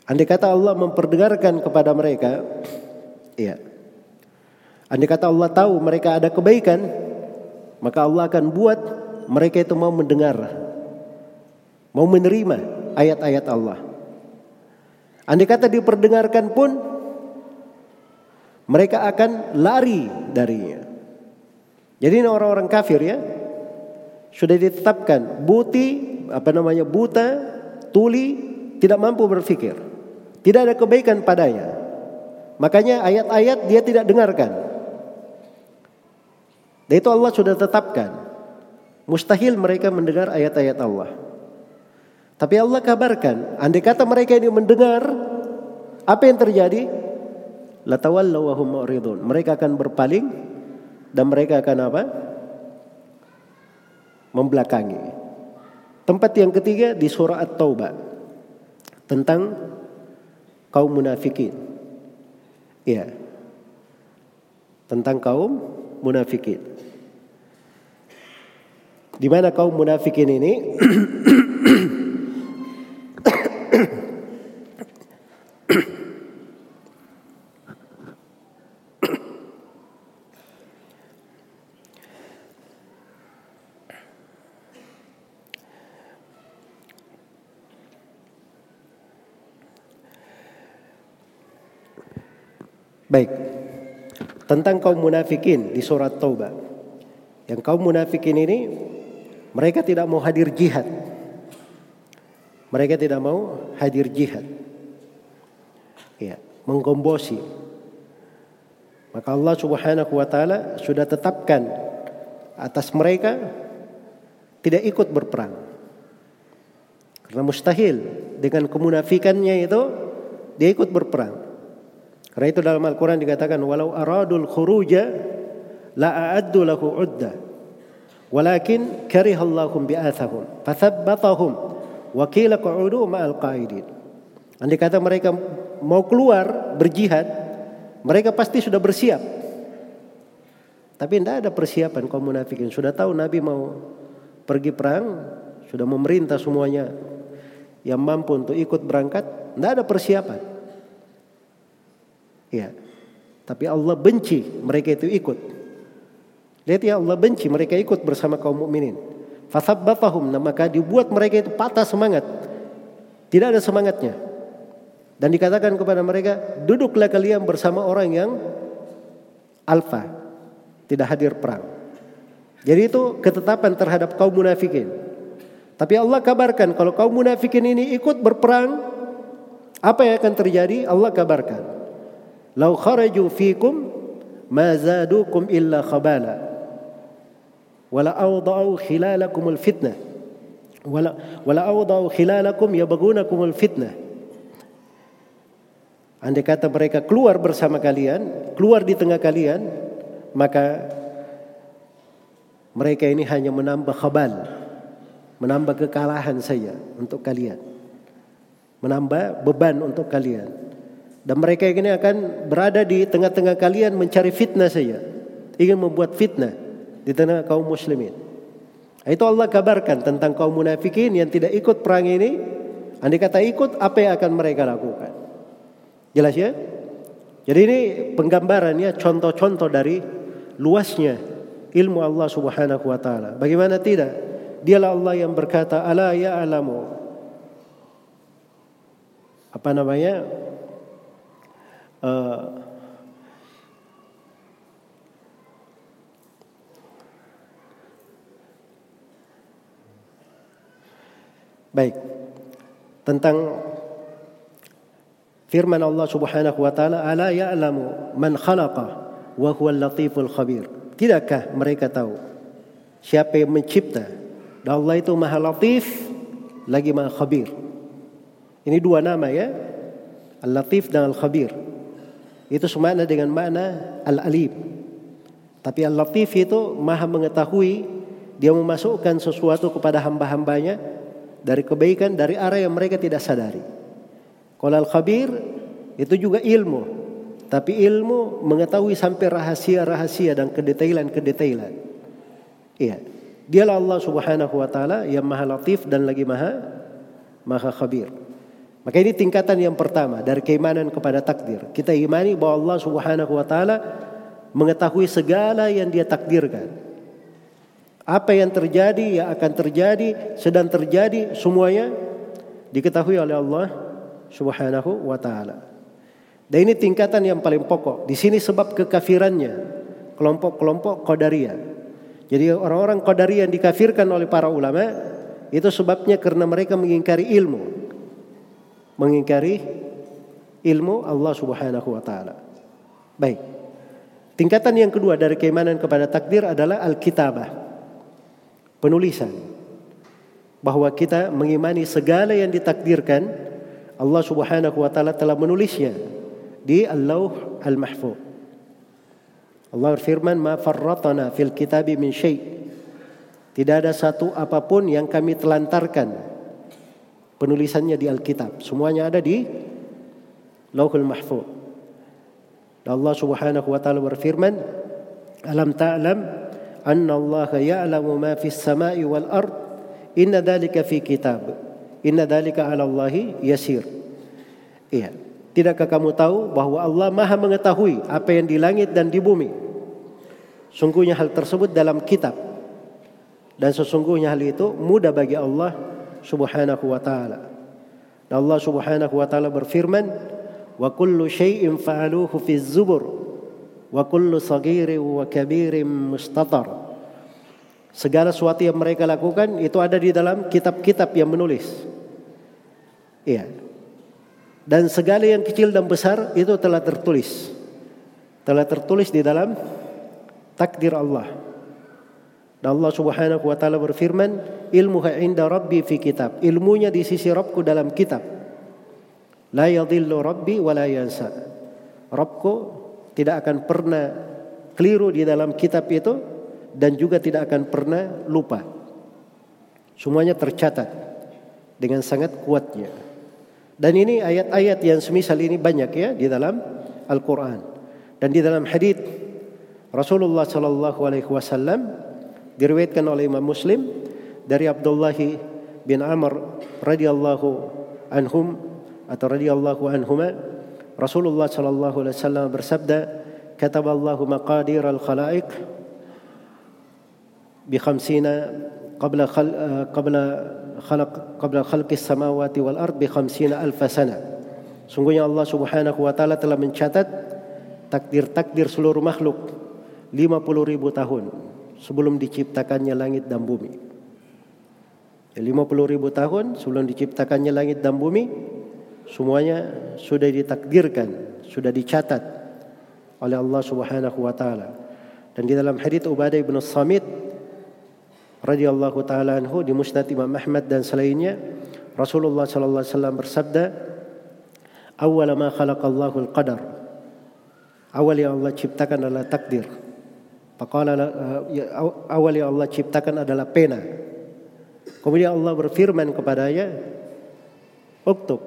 Andai kata Allah memperdengarkan kepada mereka, iya. Andai kata Allah tahu mereka ada kebaikan, maka Allah akan buat mereka itu mau mendengar, mau menerima ayat-ayat Allah. Andai kata diperdengarkan pun, mereka akan lari darinya. Jadi ini orang-orang kafir ya, sudah ditetapkan buti apa namanya buta, tuli, tidak mampu berpikir. Tidak ada kebaikan padanya. Makanya ayat-ayat dia tidak dengarkan. Dan itu Allah sudah tetapkan. Mustahil mereka mendengar ayat-ayat Allah. Tapi Allah kabarkan, andai kata mereka ini mendengar, apa yang terjadi? Mereka akan berpaling dan mereka akan apa? Membelakangi. Tempat yang ketiga di surah At-Taubah tentang kaum munafikin. Ya. Tentang kaum munafikin. Di mana kaum munafikin ini Baik. Tentang kaum munafikin di surat Taubah. Yang kaum munafikin ini mereka tidak mau hadir jihad. Mereka tidak mau hadir jihad. Ya, menggombosi. Maka Allah Subhanahu wa taala sudah tetapkan atas mereka tidak ikut berperang. Karena mustahil dengan kemunafikannya itu dia ikut berperang. Karena itu dalam Al-Quran dikatakan walau aradul khuruja la a'addu lahu udda walakin karihallahum bi'athahum fathabbatahum wa qila qu'udu ma'al qa'idin. Andai kata mereka mau keluar berjihad, mereka pasti sudah bersiap. Tapi tidak ada persiapan kaum munafikin. Sudah tahu Nabi mau pergi perang, sudah memerintah semuanya yang mampu untuk ikut berangkat, tidak ada persiapan. Ya. Tapi Allah benci mereka itu ikut. Lihat ya Allah benci mereka ikut bersama kaum mukminin. Fathabbatahum nah, maka dibuat mereka itu patah semangat. Tidak ada semangatnya. Dan dikatakan kepada mereka, duduklah kalian bersama orang yang alfa, tidak hadir perang. Jadi itu ketetapan terhadap kaum munafikin. Tapi Allah kabarkan kalau kaum munafikin ini ikut berperang, apa yang akan terjadi? Allah kabarkan. Lau kharaju fikum ma zadukum illa khabala. Wala awda'u khilalakum al-fitnah. Wala wala awda'u khilalakum yabghunakum al-fitnah. Andai kata mereka keluar bersama kalian, keluar di tengah kalian, maka mereka ini hanya menambah khabal, menambah kekalahan saja untuk kalian. Menambah beban untuk kalian. Dan mereka ini akan berada di tengah-tengah kalian mencari fitnah saja. Ingin membuat fitnah di tengah kaum muslimin. Itu Allah kabarkan tentang kaum munafikin yang tidak ikut perang ini. Andai kata ikut, apa yang akan mereka lakukan? Jelas ya? Jadi ini penggambarannya contoh-contoh dari luasnya ilmu Allah Subhanahu wa taala. Bagaimana tidak? Dialah Allah yang berkata, "Ala ya alamu." Apa namanya? Uh, Baik. Tentang firman Allah Subhanahu wa taala, "Ala ya'lamu man khalaqa wa huwal latiful khabir." Tidakkah mereka tahu siapa yang mencipta? Dan Allah itu Maha Latif lagi Maha Khabir. Ini dua nama ya. Al-Latif dan Al-Khabir. Itu semakna dengan makna al-alim. Tapi al-latif itu maha mengetahui dia memasukkan sesuatu kepada hamba-hambanya dari kebaikan dari arah yang mereka tidak sadari. Kalau al-khabir itu juga ilmu. Tapi ilmu mengetahui sampai rahasia-rahasia dan kedetailan-kedetailan. Iya. Dialah Allah Subhanahu wa taala yang Maha Latif dan lagi Maha Maha Khabir. Maka ini tingkatan yang pertama dari keimanan kepada takdir. Kita imani bahwa Allah Subhanahu wa taala mengetahui segala yang Dia takdirkan. Apa yang terjadi, yang akan terjadi, sedang terjadi, semuanya diketahui oleh Allah Subhanahu wa taala. Dan ini tingkatan yang paling pokok. Di sini sebab kekafirannya kelompok-kelompok Qadariyah. Jadi orang-orang Qadariyah yang dikafirkan oleh para ulama itu sebabnya karena mereka mengingkari ilmu mengingkari ilmu Allah Subhanahu wa taala. Baik. Tingkatan yang kedua dari keimanan kepada takdir adalah al-kitabah. Penulisan. Bahwa kita mengimani segala yang ditakdirkan Allah Subhanahu wa taala telah menulisnya di Al-Lauh Al-Mahfuz. Allah berfirman, "Ma farratna fil kitabi min syai'." Tidak ada satu apa pun yang kami telantarkan penulisannya di Alkitab. Semuanya ada di Lauhul Mahfuz. Allah Subhanahu wa taala berfirman, "Alam ta'lam anna Allah ya'lamu ma fis sama'i wal ard? Inna dhalika fi kitab. Inna dhalika 'ala Allah yasir." Iya. Tidakkah kamu tahu bahwa Allah Maha mengetahui apa yang di langit dan di bumi? Sungguhnya hal tersebut dalam kitab. Dan sesungguhnya hal itu mudah bagi Allah Subhanahu wa taala. Dan Allah Subhanahu wa taala berfirman, "Wa kullu syai'in fa'aluhu fi zubur wa kullu saghirin wa kabirin mustatar." Segala sesuatu yang mereka lakukan itu ada di dalam kitab-kitab yang menulis. Iya. Dan segala yang kecil dan besar itu telah tertulis. Telah tertulis di dalam takdir Allah. Dan Allah Subhanahu wa taala berfirman, "Ilmuha inda rabbi fi kitab." Ilmunya di sisi Rabbku dalam kitab. La yadhillu rabbi wa la yansa. Rabbku tidak akan pernah keliru di dalam kitab itu dan juga tidak akan pernah lupa. Semuanya tercatat dengan sangat kuatnya. Dan ini ayat-ayat yang semisal ini banyak ya di dalam Al-Qur'an. Dan di dalam hadis Rasulullah sallallahu alaihi wasallam diriwayatkan oleh Imam Muslim dari Abdullah bin Amr radhiyallahu anhum atau radhiyallahu anhuma Rasulullah sallallahu alaihi wasallam bersabda kataballahu maqadir al-khalaiq bi 50 qabla khal, qabla khalaq qabla khalqis samawati wal ard bi 50 alf sana. Sungguhnya Allah Subhanahu wa taala telah mencatat takdir-takdir seluruh makhluk 50 ribu tahun sebelum diciptakannya langit dan bumi. 50 ribu tahun sebelum diciptakannya langit dan bumi, semuanya sudah ditakdirkan, sudah dicatat oleh Allah Subhanahu wa taala. Dan di dalam hadis Ubadah bin Samit radhiyallahu taala anhu di Musnad Imam Ahmad dan selainnya, Rasulullah sallallahu alaihi wasallam bersabda, "Awwal ma khalaqallahu al-qadar." Awal yang Allah ciptakan adalah takdir. Faqala ya, awal yang Allah ciptakan adalah pena. Kemudian Allah berfirman kepadanya, "Uktub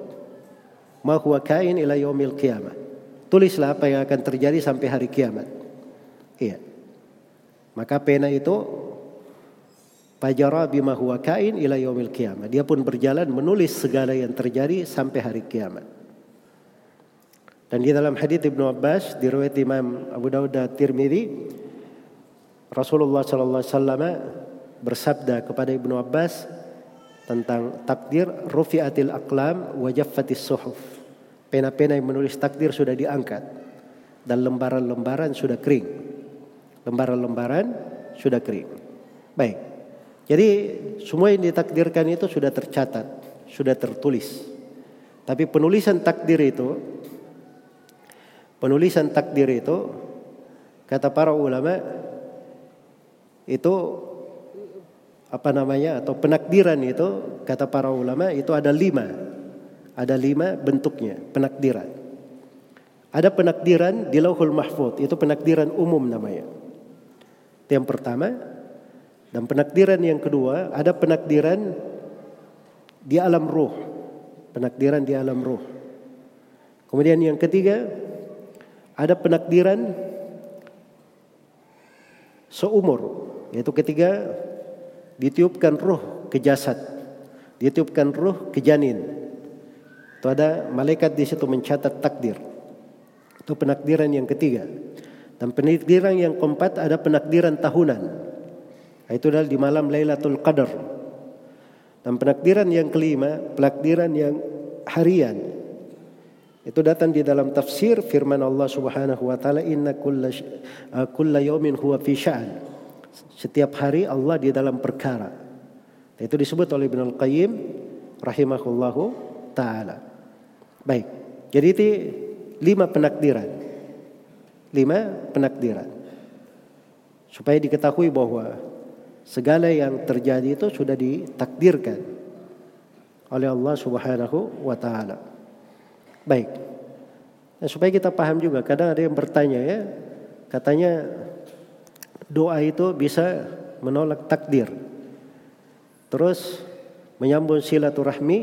ma huwa kain ila yaumil qiyamah." Tulislah apa yang akan terjadi sampai hari kiamat. Iya. Maka pena itu Fajara bima huwa kain ila yaumil qiyamah. Dia pun berjalan menulis segala yang terjadi sampai hari kiamat. Dan di dalam hadis Ibnu Abbas diriwayat Imam Abu Dawud dan Tirmidzi Rasulullah sallallahu alaihi wasallam bersabda kepada Ibnu Abbas tentang takdir rufi'atil aqlam wa jaffatis suhuf. Pena-pena yang menulis takdir sudah diangkat dan lembaran-lembaran sudah kering. Lembaran-lembaran sudah kering. Baik. Jadi semua yang ditakdirkan itu sudah tercatat, sudah tertulis. Tapi penulisan takdir itu penulisan takdir itu kata para ulama itu apa namanya atau penakdiran itu kata para ulama itu ada lima. Ada lima bentuknya penakdiran. Ada penakdiran di lauhul mahfud itu penakdiran umum namanya. Itu yang pertama. Dan penakdiran yang kedua ada penakdiran di alam ruh. Penakdiran di alam ruh. Kemudian yang ketiga ada penakdiran seumur yaitu ketika ditiupkan ruh ke jasad, ditiupkan ruh ke janin. Itu ada malaikat di situ mencatat takdir. Itu penakdiran yang ketiga. Dan penakdiran yang keempat ada penakdiran tahunan. Itu adalah di malam Lailatul Qadar. Dan penakdiran yang kelima, penakdiran yang harian. Itu datang di dalam tafsir firman Allah Subhanahu wa taala inna kulla kulla yawmin huwa fi sya'an. Setiap hari Allah di dalam perkara. Itu disebut oleh Ibnu Al-Qayyim rahimahullahu taala. Baik. Jadi itu lima penakdiran. Lima penakdiran. Supaya diketahui bahwa segala yang terjadi itu sudah ditakdirkan oleh Allah Subhanahu wa taala. Baik. Nah, supaya kita paham juga, kadang ada yang bertanya ya, katanya doa itu bisa menolak takdir. Terus menyambung silaturahmi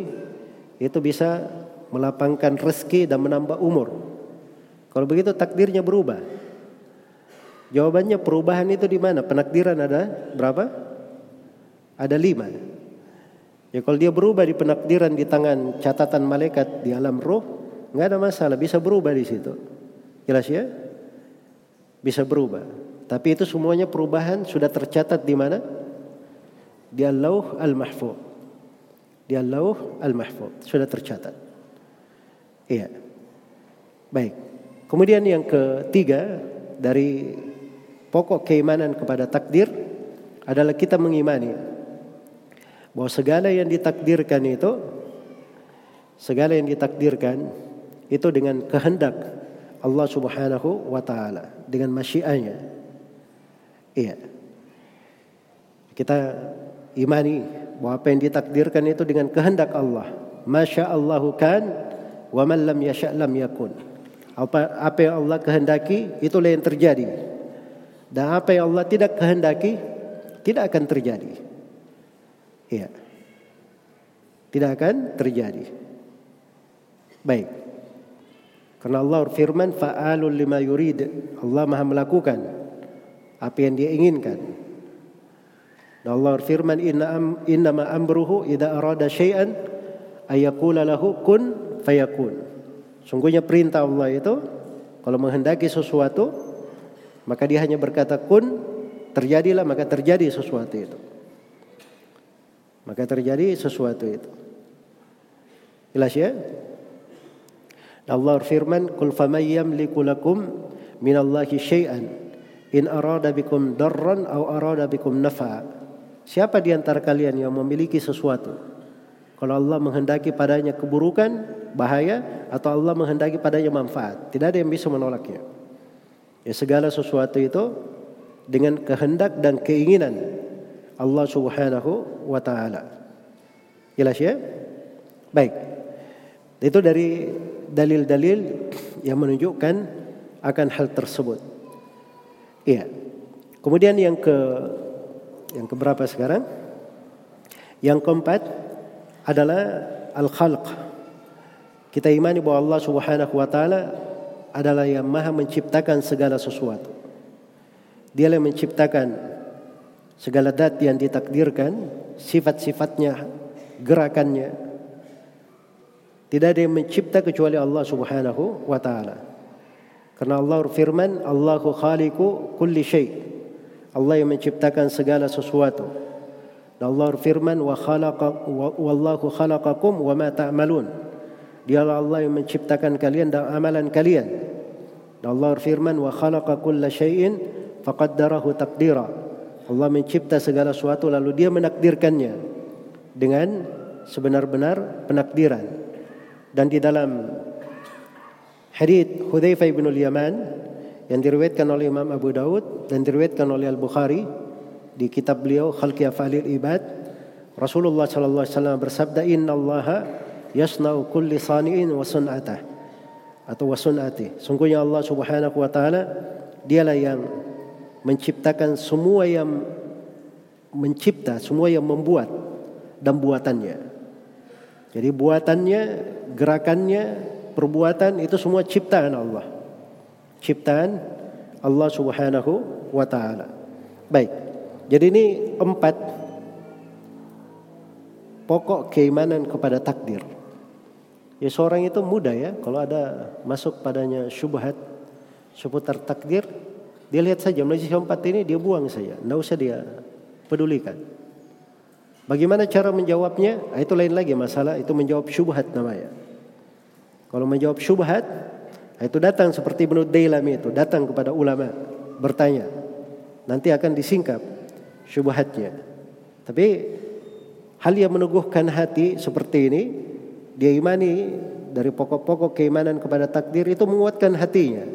itu bisa melapangkan rezeki dan menambah umur. Kalau begitu takdirnya berubah. Jawabannya perubahan itu di mana? Penakdiran ada berapa? Ada lima. Ya kalau dia berubah di penakdiran di tangan catatan malaikat di alam roh, nggak ada masalah, bisa berubah di situ. Jelas ya? Bisa berubah. Tapi itu semuanya perubahan sudah tercatat di mana? Di Allah Al-Mahfuz. Di Allah Al-Mahfuz sudah tercatat. Iya. Baik. Kemudian yang ketiga dari pokok keimanan kepada takdir adalah kita mengimani bahwa segala yang ditakdirkan itu segala yang ditakdirkan itu dengan kehendak Allah Subhanahu wa taala, dengan masyianya. Iya. Kita imani bahwa apa yang ditakdirkan itu dengan kehendak Allah. Masya Allahu kan wa man lam yasha lam yakun. Apa apa yang Allah kehendaki itulah yang terjadi. Dan apa yang Allah tidak kehendaki tidak akan terjadi. Iya. Tidak akan terjadi. Baik. Karena Allah firman fa'alul lima yurid. Allah Maha melakukan apa yang dia inginkan. Dan Allah firman inna am, inna ma amruhu idza arada syai'an ayaqula lahu kun fayakun. Sungguhnya perintah Allah itu kalau menghendaki sesuatu maka dia hanya berkata kun terjadilah maka terjadi sesuatu itu. Maka terjadi sesuatu itu. Jelas ya? Allah firman, "Qul faman yamliku lakum min Allahi syai'an in arada bikum darran aw arada bikum nafa." Siapa di antara kalian yang memiliki sesuatu? Kalau Allah menghendaki padanya keburukan, bahaya, atau Allah menghendaki padanya manfaat, tidak ada yang bisa menolaknya. Ya segala sesuatu itu dengan kehendak dan keinginan Allah Subhanahu wa taala. Jelas ya? Baik. Itu dari dalil-dalil yang menunjukkan akan hal tersebut. Iya. Kemudian yang ke yang keberapa sekarang? Yang keempat adalah al-khalq. Kita imani bahwa Allah Subhanahu wa taala adalah yang maha menciptakan segala sesuatu. Dia yang menciptakan segala dat yang ditakdirkan, sifat-sifatnya, gerakannya, tidak ada yang mencipta kecuali Allah Subhanahu wa taala. Karena Allah firman, Allahu khaliqu kulli syai. Allah yang menciptakan segala sesuatu. Dan Allah firman, wa khalaqa wallahu khalaqakum wa ma ta'malun. Dialah Allah yang menciptakan kalian dan amalan kalian. Dan Allah firman, wa khalaqa kulla syai'in faqaddarahu taqdira. Allah mencipta segala sesuatu lalu dia menakdirkannya dengan sebenar-benar penakdiran. Dan di dalam hadith Hudzaifah bin Yaman yang diriwayatkan oleh Imam Abu Daud dan diriwayatkan oleh Al Bukhari di kitab beliau Khalqi Afalil Ibad. Rasulullah sallallahu alaihi wasallam bersabda inna Allah yasna'u kulli sani'in wa sun'atah. Atau wa sun'ati. Sungguhnya Allah Subhanahu wa taala dialah yang menciptakan semua yang mencipta semua yang membuat dan buatannya. Jadi buatannya gerakannya, perbuatan itu semua ciptaan Allah. Ciptaan Allah Subhanahu wa taala. Baik. Jadi ini empat pokok keimanan kepada takdir. Ya seorang itu mudah ya kalau ada masuk padanya syubhat seputar takdir, dia lihat saja majelis empat ini dia buang saja, tidak usah dia pedulikan. Bagaimana cara menjawabnya? Nah, itu lain lagi masalah itu menjawab syubhat namanya. Kalau menjawab syubhat, itu datang seperti Ibnu Dailami itu, datang kepada ulama bertanya. Nanti akan disingkap syubhatnya. Tapi hal yang meneguhkan hati seperti ini dia imani dari pokok-pokok keimanan kepada takdir itu menguatkan hatinya.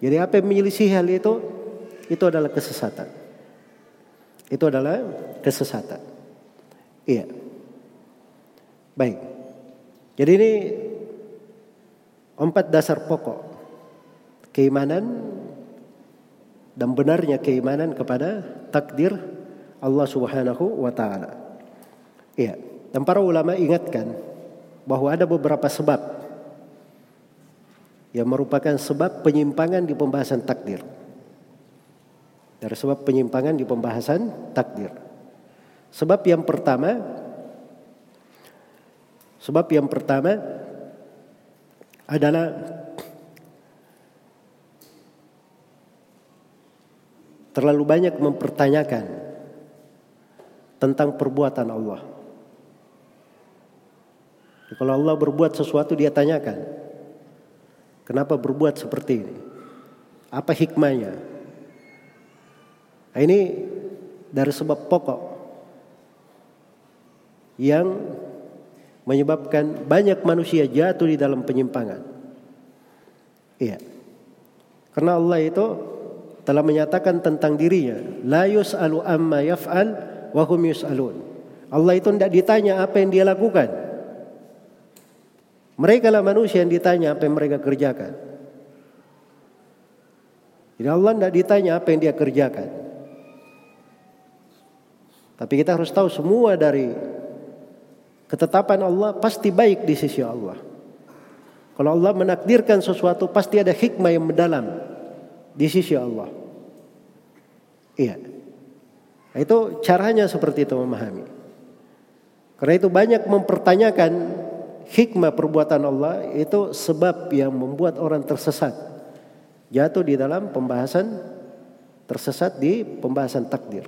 Jadi apa yang menyelisih hal itu itu adalah kesesatan. Itu adalah kesesatan. Iya. Baik. Jadi ini empat dasar pokok keimanan dan benarnya keimanan kepada takdir Allah Subhanahu wa taala. Iya. Dan para ulama ingatkan bahwa ada beberapa sebab yang merupakan sebab penyimpangan di pembahasan takdir. Dari sebab penyimpangan di pembahasan takdir. Sebab yang pertama sebab yang pertama adalah terlalu banyak mempertanyakan tentang perbuatan Allah. Kalau Allah berbuat sesuatu dia tanyakan. Kenapa berbuat seperti ini? Apa hikmahnya? Nah, ini dari sebab pokok yang menyebabkan banyak manusia jatuh di dalam penyimpangan. Iya. Karena Allah itu telah menyatakan tentang dirinya, la yus'alu amma yaf'al wa hum yus'alun. Allah itu tidak ditanya apa yang dia lakukan. Mereka lah manusia yang ditanya apa yang mereka kerjakan. Jadi Allah tidak ditanya apa yang dia kerjakan. Tapi kita harus tahu semua dari ketetapan Allah pasti baik di sisi Allah. Kalau Allah menakdirkan sesuatu pasti ada hikmah yang mendalam di sisi Allah. Iya. Nah, itu caranya seperti itu memahami. Karena itu banyak mempertanyakan hikmah perbuatan Allah itu sebab yang membuat orang tersesat. Jatuh di dalam pembahasan tersesat di pembahasan takdir.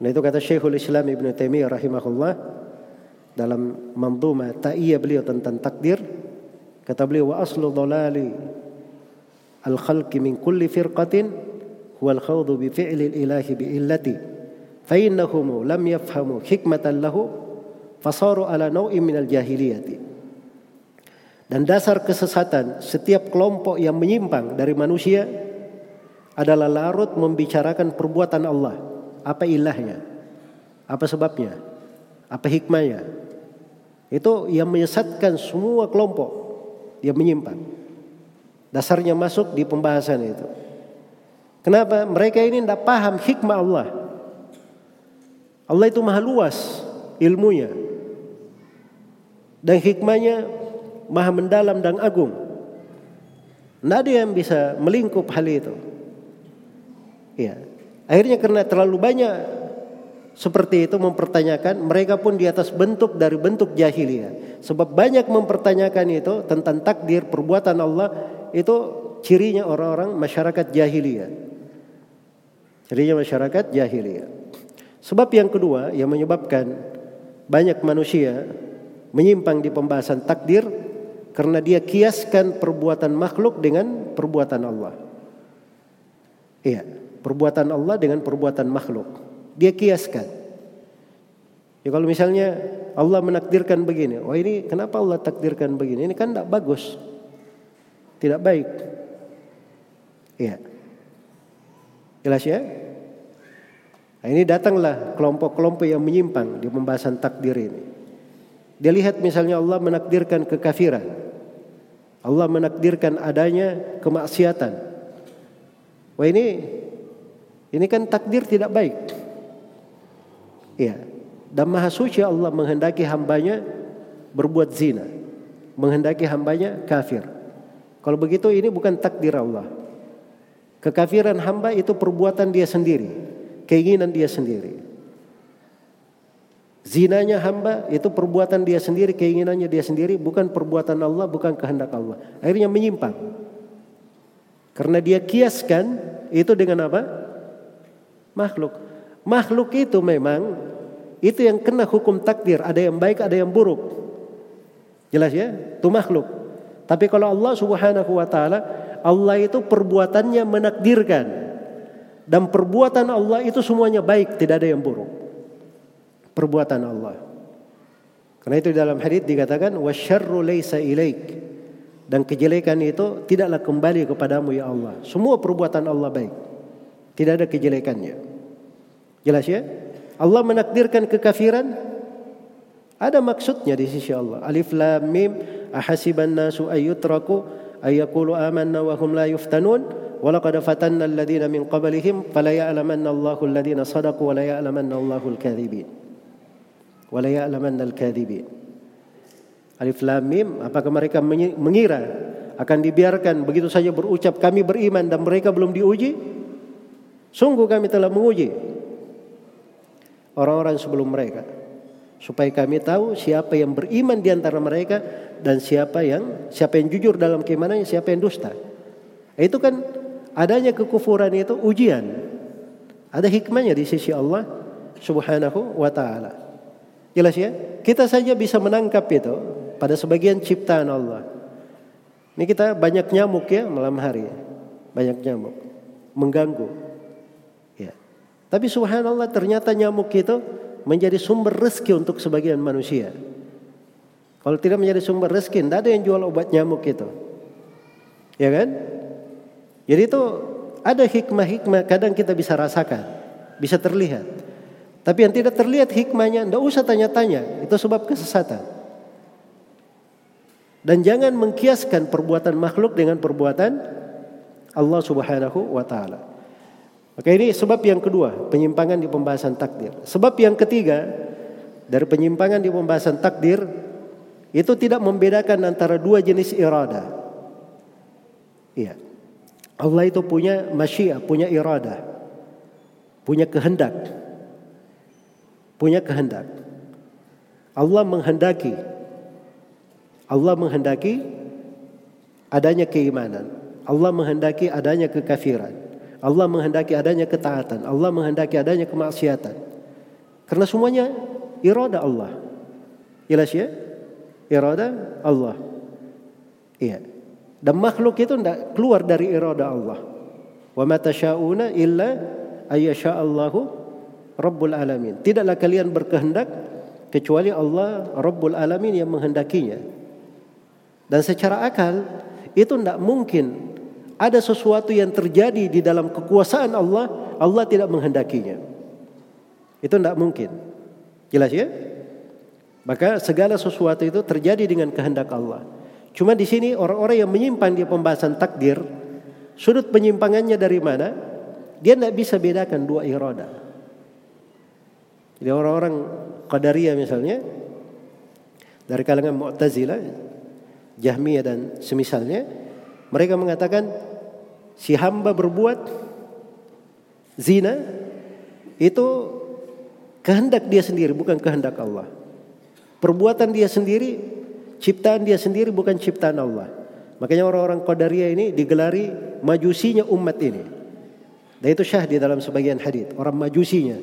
Nah itu kata Syekhul Islam Ibn Taimiyah rahimahullah dalam manduma ta'iyya beliau tentang takdir kata beliau wa aslu dhalali al khalqi min kulli firqatin huwa al khawdu bi fi'li al ilahi bi illati fa innahum lam yafhamu hikmatan lahu fasaru ala nau'in minal jahiliyati. Dan dasar kesesatan setiap kelompok yang menyimpang dari manusia adalah larut membicarakan perbuatan Allah. Apa ilahnya? Apa sebabnya? Apa hikmahnya? Itu yang menyesatkan semua kelompok yang menyimpang. Dasarnya masuk di pembahasan itu. Kenapa? Mereka ini tidak paham hikmah Allah. Allah itu maha luas ilmunya dan hikmahnya maha mendalam dan agung. Tidak ada yang bisa melingkup hal itu. Ya. Akhirnya karena terlalu banyak seperti itu mempertanyakan, mereka pun di atas bentuk dari bentuk jahiliyah. Sebab banyak mempertanyakan itu tentang takdir perbuatan Allah itu cirinya orang-orang masyarakat jahiliyah. Cirinya masyarakat jahiliyah. Sebab yang kedua yang menyebabkan banyak manusia menyimpang di pembahasan takdir karena dia kiaskan perbuatan makhluk dengan perbuatan Allah. Iya, perbuatan Allah dengan perbuatan makhluk. Dia kiaskan. Ya kalau misalnya Allah menakdirkan begini, oh ini kenapa Allah takdirkan begini? Ini kan tidak bagus. Tidak baik. Iya. Jelas ya? Nah, ini datanglah kelompok-kelompok yang menyimpang di pembahasan takdir ini. Dia lihat misalnya Allah menakdirkan kekafiran. Allah menakdirkan adanya kemaksiatan. Wah ini ini kan takdir tidak baik. Iya. Dan maha suci Allah menghendaki hambanya berbuat zina. Menghendaki hambanya kafir. Kalau begitu ini bukan takdir Allah. Kekafiran hamba itu perbuatan dia sendiri. Keinginan dia sendiri. Zinanya hamba itu perbuatan dia sendiri, keinginannya dia sendiri, bukan perbuatan Allah, bukan kehendak Allah. Akhirnya menyimpang. Karena dia kiaskan itu dengan apa? Makhluk. Makhluk itu memang itu yang kena hukum takdir, ada yang baik, ada yang buruk. Jelas ya? Itu makhluk. Tapi kalau Allah Subhanahu wa taala, Allah itu perbuatannya menakdirkan. Dan perbuatan Allah itu semuanya baik, tidak ada yang buruk perbuatan Allah. Karena itu dalam hadis dikatakan wasyarru laisa ilaik dan kejelekan itu tidaklah kembali kepadamu ya Allah. Semua perbuatan Allah baik. Tidak ada kejelekannya. Jelas ya? Allah menakdirkan kekafiran ada maksudnya di sisi Allah. Alif lam mim ahasiban nasu ayutraku ayaqulu amanna wa hum la yuftanun wa laqad fatanna alladziina min qablihim fala ya'lamanna Allahu alladziina sadaqu wa la ya'lamanna Allahu al-kadzibin. Wa la ya'lamanna al-kadzibin. Alif lam mim apakah mereka mengira akan dibiarkan begitu saja berucap kami beriman dan mereka belum diuji? Sungguh kami telah menguji orang-orang sebelum mereka supaya kami tahu siapa yang beriman di antara mereka dan siapa yang siapa yang jujur dalam keimanannya, siapa yang dusta. Itu kan adanya kekufuran itu ujian. Ada hikmahnya di sisi Allah Subhanahu wa taala. Jelas ya? Kita saja bisa menangkap itu pada sebagian ciptaan Allah. Ini kita banyak nyamuk ya malam hari. Banyak nyamuk. Mengganggu. Tapi subhanallah ternyata nyamuk itu menjadi sumber rezeki untuk sebagian manusia. Kalau tidak menjadi sumber rezeki, tidak ada yang jual obat nyamuk itu. Ya kan? Jadi itu ada hikmah-hikmah kadang kita bisa rasakan, bisa terlihat. Tapi yang tidak terlihat hikmahnya, tidak usah tanya-tanya. Itu sebab kesesatan. Dan jangan mengkiaskan perbuatan makhluk dengan perbuatan Allah Subhanahu wa taala. Maka ini sebab yang kedua, penyimpangan di pembahasan takdir. Sebab yang ketiga dari penyimpangan di pembahasan takdir itu tidak membedakan antara dua jenis irada. Iya. Allah itu punya masyiah, punya irada. Punya kehendak punya kehendak. Allah menghendaki Allah menghendaki adanya keimanan. Allah menghendaki adanya kekafiran. Allah menghendaki adanya ketaatan. Allah menghendaki adanya kemaksiatan. Karena semuanya irada Allah. Jelas ya? Irada Allah. Iya. Dan makhluk itu tidak keluar dari irada Allah. Wa ma tasyauna illa ayyasha Allahu Rabbul Alamin. Tidaklah kalian berkehendak kecuali Allah Rabbul Alamin yang menghendakinya. Dan secara akal itu tidak mungkin ada sesuatu yang terjadi di dalam kekuasaan Allah, Allah tidak menghendakinya. Itu tidak mungkin. Jelas ya? Maka segala sesuatu itu terjadi dengan kehendak Allah. Cuma di sini orang-orang yang menyimpang di pembahasan takdir, sudut penyimpangannya dari mana? Dia tidak bisa bedakan dua irada. Jadi orang-orang Qadariyah misalnya dari kalangan Mu'tazilah, Jahmiyah dan semisalnya, mereka mengatakan si hamba berbuat zina itu kehendak dia sendiri bukan kehendak Allah. Perbuatan dia sendiri, ciptaan dia sendiri bukan ciptaan Allah. Makanya orang-orang Qadariyah ini digelari majusinya umat ini. Dan itu syah di dalam sebagian hadis, orang majusinya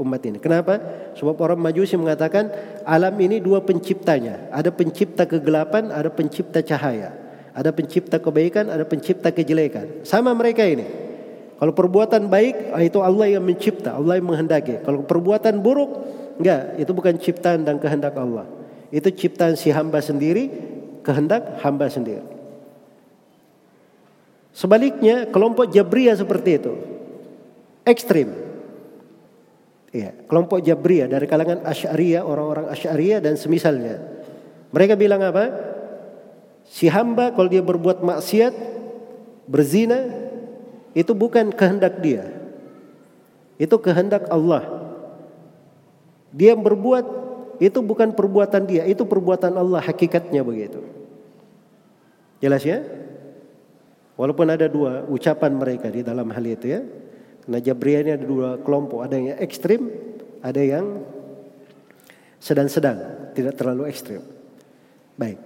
umat ini. Kenapa? Sebab orang Majusi mengatakan alam ini dua penciptanya. Ada pencipta kegelapan, ada pencipta cahaya. Ada pencipta kebaikan, ada pencipta kejelekan. Sama mereka ini. Kalau perbuatan baik, ah, itu Allah yang mencipta, Allah yang menghendaki. Kalau perbuatan buruk, enggak, itu bukan ciptaan dan kehendak Allah. Itu ciptaan si hamba sendiri, kehendak hamba sendiri. Sebaliknya, kelompok Jabriyah seperti itu. Ekstrim. Ya, kelompok Jabriyah dari kalangan Asy'ariyah, orang-orang Asy'ariyah dan semisalnya. Mereka bilang apa? Si hamba kalau dia berbuat maksiat, berzina, itu bukan kehendak dia. Itu kehendak Allah. Dia berbuat itu bukan perbuatan dia, itu perbuatan Allah hakikatnya begitu. Jelas ya? Walaupun ada dua ucapan mereka di dalam hal itu ya. Nah Jabriyah ini ada dua kelompok, ada yang ekstrim, ada yang sedang-sedang, tidak terlalu ekstrim. Baik.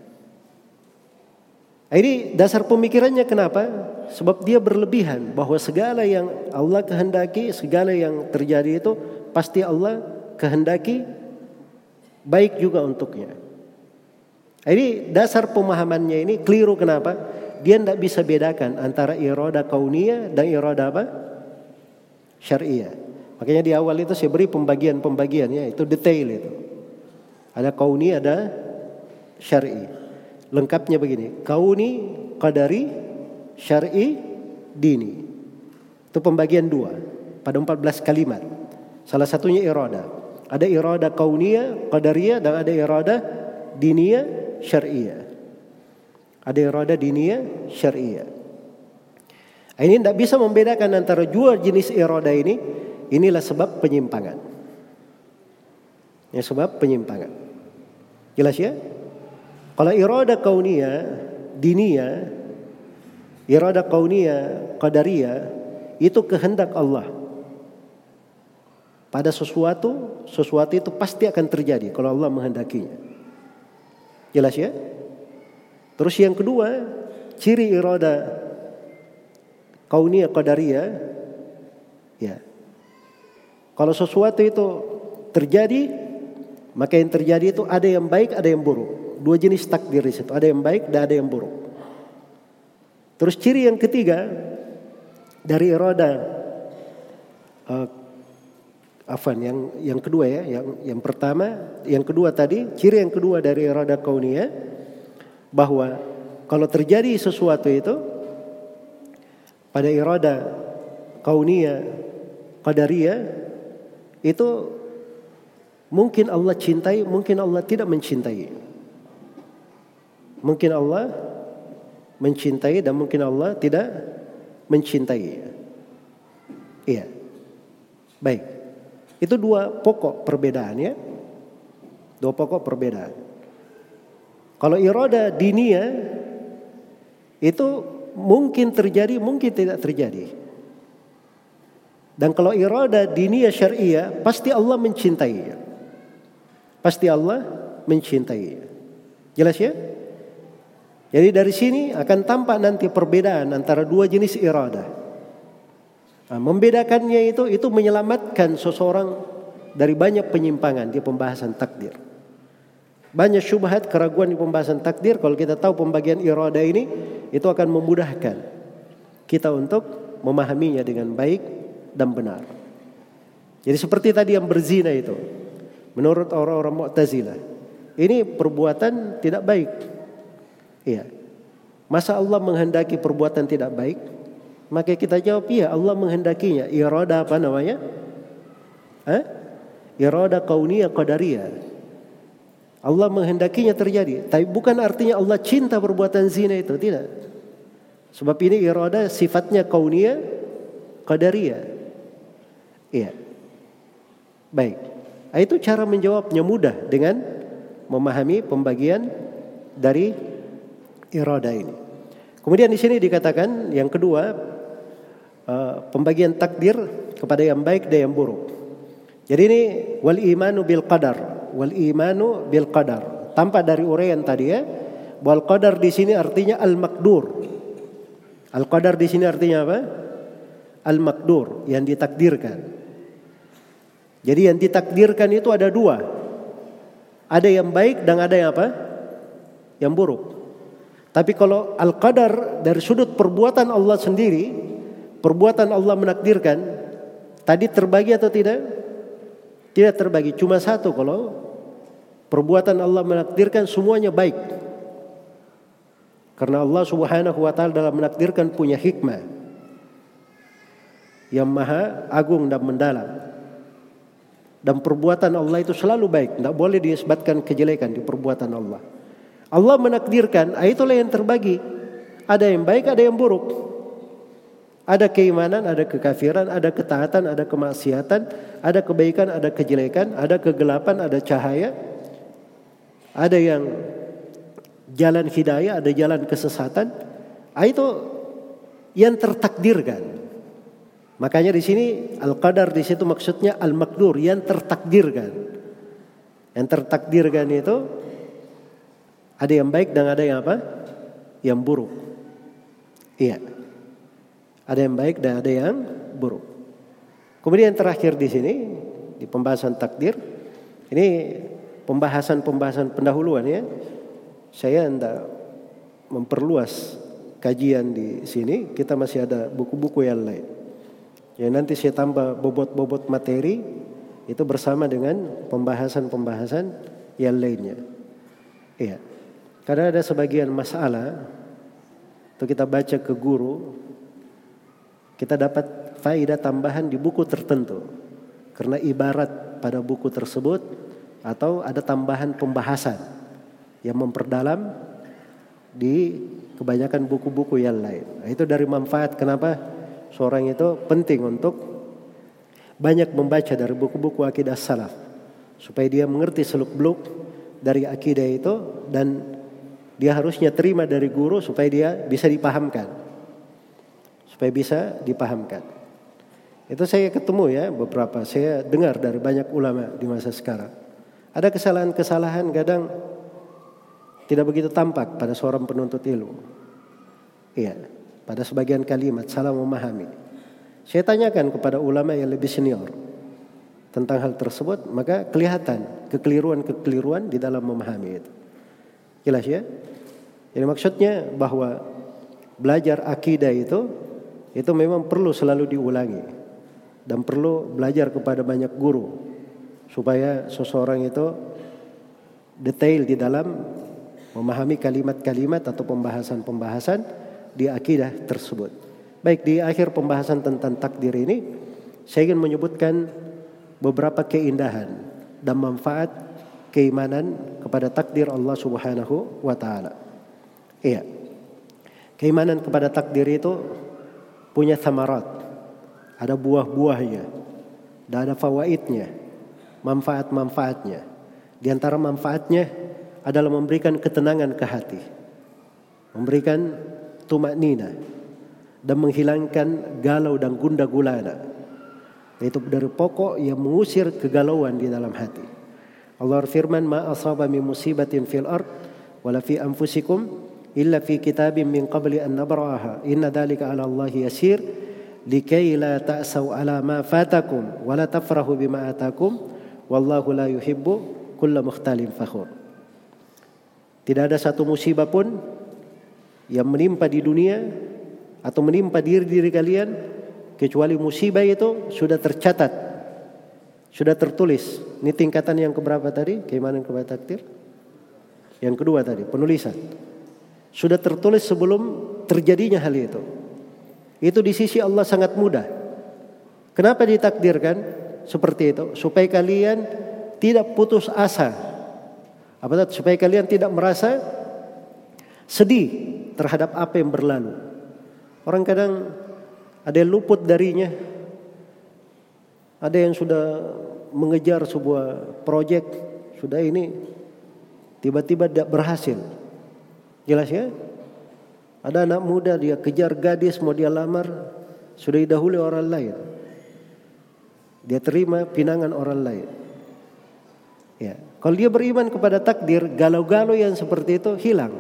Ini dasar pemikirannya kenapa? Sebab dia berlebihan bahwa segala yang Allah kehendaki, segala yang terjadi itu pasti Allah kehendaki baik juga untuknya. Ini dasar pemahamannya ini keliru kenapa? Dia tidak bisa bedakan antara iroda kaunia dan iroda apa? Syariah. Makanya di awal itu saya beri pembagian-pembagiannya itu detail itu. Ada kauni, ada syar'i. Lengkapnya begini, kauni, qadari, syar'i, dini. Itu pembagian dua pada 14 kalimat. Salah satunya irada. Ada irada kauniyah, qadariyah dan ada irada diniyah, syariah. Ada irada diniyah, syariah. Ini tidak bisa membedakan antara dua jenis irada ini. Inilah sebab penyimpangan. Ini sebab penyimpangan. Jelas ya? Kalau irada kaunia, dinia, irada kaunia, qadaria itu kehendak Allah. Pada sesuatu, sesuatu itu pasti akan terjadi kalau Allah menghendakinya. Jelas ya? Terus yang kedua, ciri irada kaunia qadaria ya. Kalau sesuatu itu terjadi, maka yang terjadi itu ada yang baik, ada yang buruk. Dua jenis takdir di situ. Ada yang baik dan ada yang buruk. Terus ciri yang ketiga dari iroda uh, afan yang yang kedua ya, yang yang pertama, yang kedua tadi, ciri yang kedua dari iroda kaunia bahwa kalau terjadi sesuatu itu pada iroda kaunia qadariyah itu mungkin Allah cintai, mungkin Allah tidak mencintai. Mungkin Allah mencintai dan mungkin Allah tidak mencintai. Iya. Baik. Itu dua pokok perbedaan ya. Dua pokok perbedaan. Kalau iroda dinia itu mungkin terjadi, mungkin tidak terjadi. Dan kalau iroda dinia syariah pasti Allah mencintai. Pasti Allah mencintai. Jelas ya? Jadi dari sini akan tampak nanti perbedaan antara dua jenis irada. Nah, membedakannya itu itu menyelamatkan seseorang dari banyak penyimpangan di pembahasan takdir. Banyak syubhat keraguan di pembahasan takdir kalau kita tahu pembagian irada ini itu akan memudahkan kita untuk memahaminya dengan baik dan benar. Jadi seperti tadi yang berzina itu menurut orang-orang Mu'tazilah ini perbuatan tidak baik Iya. Masa Allah menghendaki perbuatan tidak baik? Maka kita jawab iya Allah menghendakinya. Irada apa namanya? Eh? Irada kauniyah qadariyah. Allah menghendakinya terjadi. Tapi bukan artinya Allah cinta perbuatan zina itu. Tidak. Sebab ini irada sifatnya kauniyah qadariyah. Iya. Baik. Itu cara menjawabnya mudah dengan memahami pembagian dari irada ini. Kemudian di sini dikatakan yang kedua uh, pembagian takdir kepada yang baik dan yang buruk. Jadi ini wal imanu bil qadar, wal imanu bil qadar. Tampak dari uraian tadi ya, wal qadar di sini artinya al makdur. Al qadar di sini artinya apa? Al makdur yang ditakdirkan. Jadi yang ditakdirkan itu ada dua. Ada yang baik dan ada yang apa? Yang buruk. Tapi kalau al-qadar dari sudut perbuatan Allah sendiri, perbuatan Allah menakdirkan, tadi terbagi atau tidak? Tidak terbagi, cuma satu kalau perbuatan Allah menakdirkan semuanya baik. Karena Allah Subhanahu wa taala dalam menakdirkan punya hikmah yang maha agung dan mendalam. Dan perbuatan Allah itu selalu baik, tidak boleh disebutkan kejelekan di perbuatan Allah. Allah menakdirkan, ah, itulah yang terbagi. Ada yang baik, ada yang buruk. Ada keimanan, ada kekafiran, ada ketaatan, ada kemaksiatan, ada kebaikan, ada kejelekan, ada kegelapan, ada cahaya. Ada yang jalan hidayah, ada jalan kesesatan. Ah, itu yang tertakdirkan. Makanya di sini al-qadar di situ maksudnya al-makdur yang tertakdirkan. Yang tertakdirkan itu ada yang baik dan ada yang apa? Yang buruk. Iya. Ada yang baik dan ada yang buruk. Kemudian terakhir di sini di pembahasan takdir ini pembahasan-pembahasan pendahuluan ya. Saya tidak memperluas kajian di sini, kita masih ada buku-buku yang lain. Ya nanti saya tambah bobot-bobot materi itu bersama dengan pembahasan-pembahasan yang lainnya. Iya. Karena ada sebagian masalah itu kita baca ke guru kita dapat faedah tambahan di buku tertentu. Karena ibarat pada buku tersebut atau ada tambahan pembahasan yang memperdalam di kebanyakan buku-buku yang lain. Nah, itu dari manfaat kenapa seorang itu penting untuk banyak membaca dari buku-buku akidah salaf supaya dia mengerti seluk-beluk dari akidah itu dan dia harusnya terima dari guru supaya dia bisa dipahamkan. Supaya bisa dipahamkan. Itu saya ketemu ya beberapa, saya dengar dari banyak ulama di masa sekarang. Ada kesalahan-kesalahan kadang tidak begitu tampak pada seorang penuntut ilmu. Iya, pada sebagian kalimat salah memahami. Saya tanyakan kepada ulama yang lebih senior tentang hal tersebut, maka kelihatan kekeliruan-kekeliruan di dalam memahami itu. Jelas ya? Jadi maksudnya bahwa belajar akidah itu itu memang perlu selalu diulangi dan perlu belajar kepada banyak guru supaya seseorang itu detail di dalam memahami kalimat-kalimat atau pembahasan-pembahasan di akidah tersebut. Baik di akhir pembahasan tentang takdir ini, saya ingin menyebutkan beberapa keindahan dan manfaat keimanan kepada takdir Allah Subhanahu wa taala. Iya. Keimanan kepada takdir itu punya samarat. Ada buah-buahnya. Dan ada fawaidnya. Manfaat-manfaatnya. Di antara manfaatnya adalah memberikan ketenangan ke hati. Memberikan tumak nina dan menghilangkan galau dan gunda gulana. Itu dari pokok yang mengusir kegalauan di dalam hati. Allah firman ma asaba min musibatin fil ard wala fi anfusikum illa fi kitabin min qabli an nabraha inna dhalika ala Allah yasir. Likai la ta'sau ala ma fatakum wala tafrahu bima atakum. Wallahu la yuhibbu kulla mukhtalin fakhur. Tidak ada satu musibah pun yang menimpa di dunia atau menimpa diri diri kalian kecuali musibah itu sudah tercatat, sudah tertulis. Ini tingkatan yang keberapa tadi? Keimanan kepada takdir. Yang kedua tadi, penulisan. Sudah tertulis sebelum terjadinya hal itu. Itu di sisi Allah sangat mudah. Kenapa ditakdirkan seperti itu? Supaya kalian tidak putus asa apa supaya kalian tidak merasa sedih terhadap apa yang berlalu. Orang kadang ada yang luput darinya. Ada yang sudah mengejar sebuah proyek, sudah ini tiba-tiba tidak berhasil. Jelas ya? Ada anak muda dia kejar gadis mau dia lamar, sudah didahului orang lain. Dia terima pinangan orang lain. Ya, kalau dia beriman kepada takdir, galau-galau yang seperti itu hilang.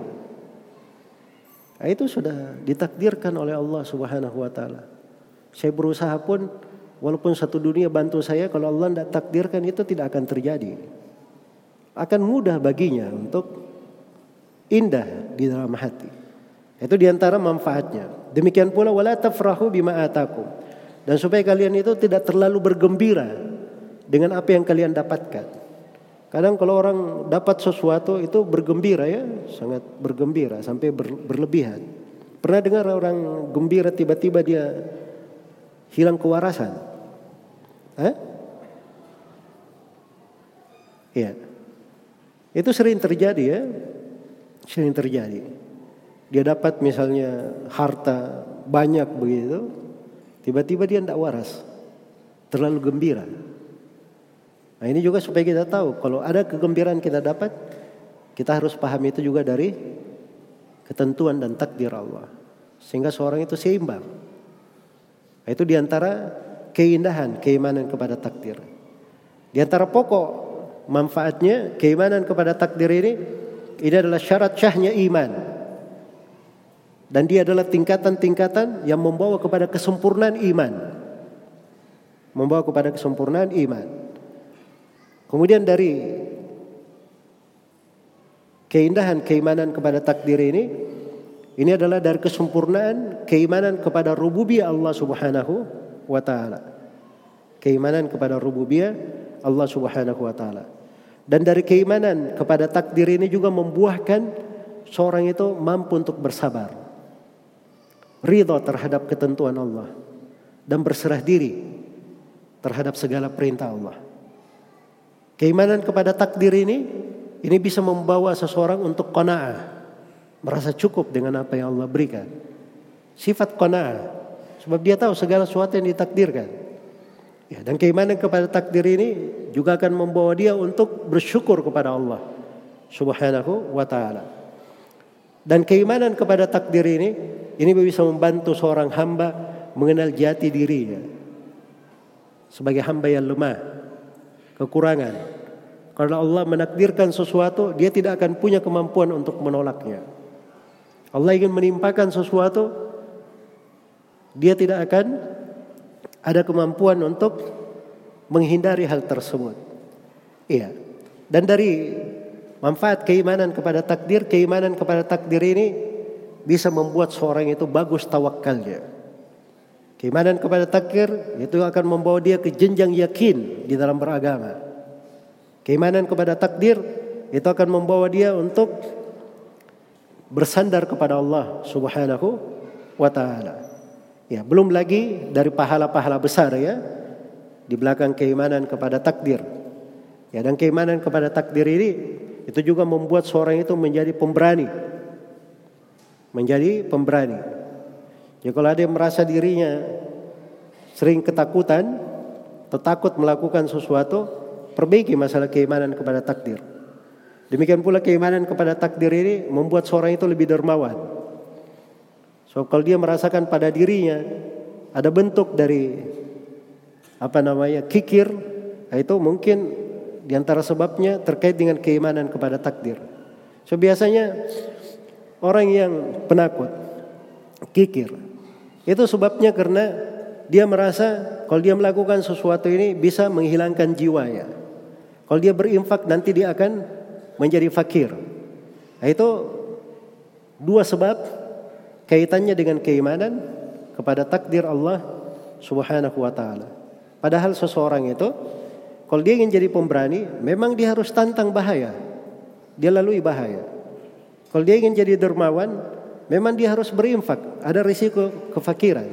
Nah, itu sudah ditakdirkan oleh Allah Subhanahu wa taala. Saya berusaha pun walaupun satu dunia bantu saya kalau Allah tidak takdirkan itu tidak akan terjadi. Akan mudah baginya untuk indah di dalam hati. Itu di antara manfaatnya. Demikian pula wala tafrahu bima atakum. Dan supaya kalian itu tidak terlalu bergembira dengan apa yang kalian dapatkan. Kadang kalau orang dapat sesuatu itu bergembira ya, sangat bergembira sampai ber, berlebihan. Pernah dengar orang gembira tiba-tiba dia hilang kewarasan? Eh? Iya. Itu sering terjadi ya. Sering terjadi. Dia dapat misalnya harta banyak begitu, tiba-tiba dia tidak waras. Terlalu gembira. Nah ini juga supaya kita tahu kalau ada kegembiraan kita dapat, kita harus pahami itu juga dari ketentuan dan takdir Allah. Sehingga seorang itu seimbang. Nah, itu di antara keindahan, keimanan kepada takdir. Di antara pokok manfaatnya keimanan kepada takdir ini ini adalah syarat syahnya iman. Dan dia adalah tingkatan-tingkatan yang membawa kepada kesempurnaan iman. Membawa kepada kesempurnaan iman. Kemudian dari keindahan keimanan kepada takdir ini ini adalah dari kesempurnaan keimanan kepada rububiyah Allah Subhanahu wa taala. Keimanan kepada rububiyah Allah Subhanahu wa taala. Dan dari keimanan kepada takdir ini juga membuahkan seorang itu mampu untuk bersabar. Ridho terhadap ketentuan Allah. Dan berserah diri terhadap segala perintah Allah. Keimanan kepada takdir ini, ini bisa membawa seseorang untuk kona'ah. Merasa cukup dengan apa yang Allah berikan. Sifat kona'ah. Sebab dia tahu segala sesuatu yang ditakdirkan. Ya, dan keimanan kepada takdir ini juga akan membawa dia untuk bersyukur kepada Allah Subhanahu wa taala. Dan keimanan kepada takdir ini ini bisa membantu seorang hamba mengenal jati dirinya sebagai hamba yang lemah, kekurangan. Karena Allah menakdirkan sesuatu, dia tidak akan punya kemampuan untuk menolaknya. Allah ingin menimpakan sesuatu, dia tidak akan ada kemampuan untuk menghindari hal tersebut. Iya. Dan dari manfaat keimanan kepada takdir, keimanan kepada takdir ini bisa membuat seorang itu bagus tawakalnya. Keimanan kepada takdir itu akan membawa dia ke jenjang yakin di dalam beragama. Keimanan kepada takdir itu akan membawa dia untuk bersandar kepada Allah Subhanahu wa taala. Ya, belum lagi dari pahala-pahala besar ya di belakang keimanan kepada takdir. Ya, dan keimanan kepada takdir ini itu juga membuat seorang itu menjadi pemberani. Menjadi pemberani. Ya kalau ada yang merasa dirinya sering ketakutan, takut melakukan sesuatu, perbaiki masalah keimanan kepada takdir. Demikian pula keimanan kepada takdir ini membuat seorang itu lebih dermawan. So kalau dia merasakan pada dirinya ada bentuk dari apa namanya kikir, itu mungkin di antara sebabnya terkait dengan keimanan kepada takdir. So biasanya orang yang penakut, kikir, itu sebabnya karena dia merasa kalau dia melakukan sesuatu ini bisa menghilangkan jiwa ya. Kalau dia berinfak nanti dia akan menjadi fakir. Nah, itu dua sebab kaitannya dengan keimanan kepada takdir Allah Subhanahu wa taala. Padahal seseorang itu kalau dia ingin jadi pemberani, memang dia harus tantang bahaya. Dia lalui bahaya. Kalau dia ingin jadi dermawan, memang dia harus berinfak. Ada risiko kefakiran.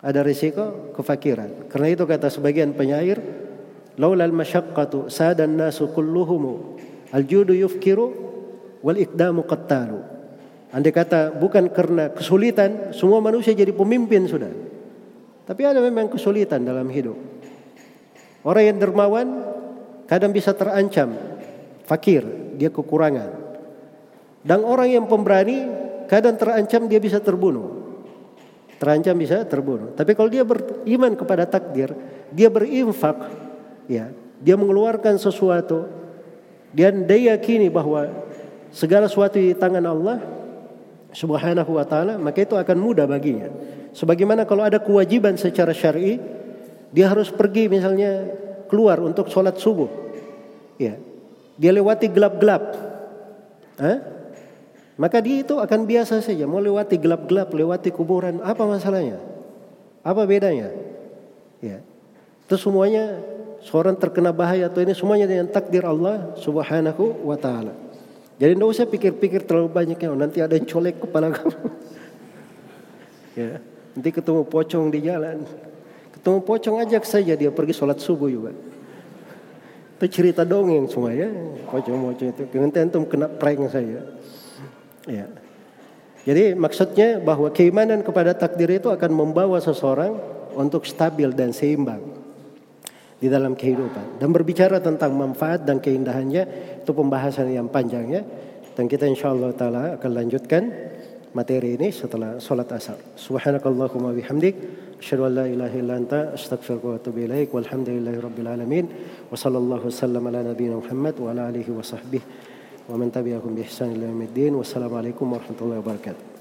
Ada risiko kefakiran. Karena itu kata sebagian penyair, laulal masyaqqatu sadan nasu kulluhum al-judu yufkiru wal iqdamu qattalu. Andai kata bukan karena kesulitan, semua manusia jadi pemimpin sudah. Tapi ada memang kesulitan dalam hidup. Orang yang dermawan kadang bisa terancam, fakir, dia kekurangan. Dan orang yang pemberani kadang terancam dia bisa terbunuh. Terancam bisa terbunuh. Tapi kalau dia beriman kepada takdir, dia berinfak, ya, dia mengeluarkan sesuatu, dan dia yakini bahwa segala sesuatu di tangan Allah, Subhanahu wa taala, maka itu akan mudah baginya. Sebagaimana kalau ada kewajiban secara syar'i, dia harus pergi misalnya keluar untuk sholat subuh. Ya. Dia lewati gelap-gelap. Maka dia itu akan biasa saja mau lewati gelap-gelap, lewati kuburan, apa masalahnya? Apa bedanya? Ya. Itu semuanya seorang terkena bahaya atau ini semuanya dengan takdir Allah Subhanahu wa taala. Jadi tidak usah pikir-pikir terlalu banyak ya. Nanti ada yang colek kepala kamu. ya, nanti ketemu pocong di jalan. Ketemu pocong ajak saja dia pergi sholat subuh juga. Itu cerita dongeng semua ya. Pocong-pocong itu. Nanti antum kena prank saya. Ya. Jadi maksudnya bahwa keimanan kepada takdir itu akan membawa seseorang untuk stabil dan seimbang di dalam kehidupan. Dan berbicara tentang manfaat dan keindahannya itu pembahasan yang panjang ya. Dan kita insya Allah taala akan lanjutkan materi ini setelah sholat asar. Subhanakallahumma bihamdik. Asyhadu an la ilaha illa anta astaghfiruka wa atubu ilaik. Walhamdulillahi rabbil alamin. Wa sallallahu wasallam ala nabiyyina Muhammad wa ala alihi wa sahbihi wa man tabi'ahum bi ihsan ila yaumiddin. Wassalamualaikum warahmatullahi wabarakatuh.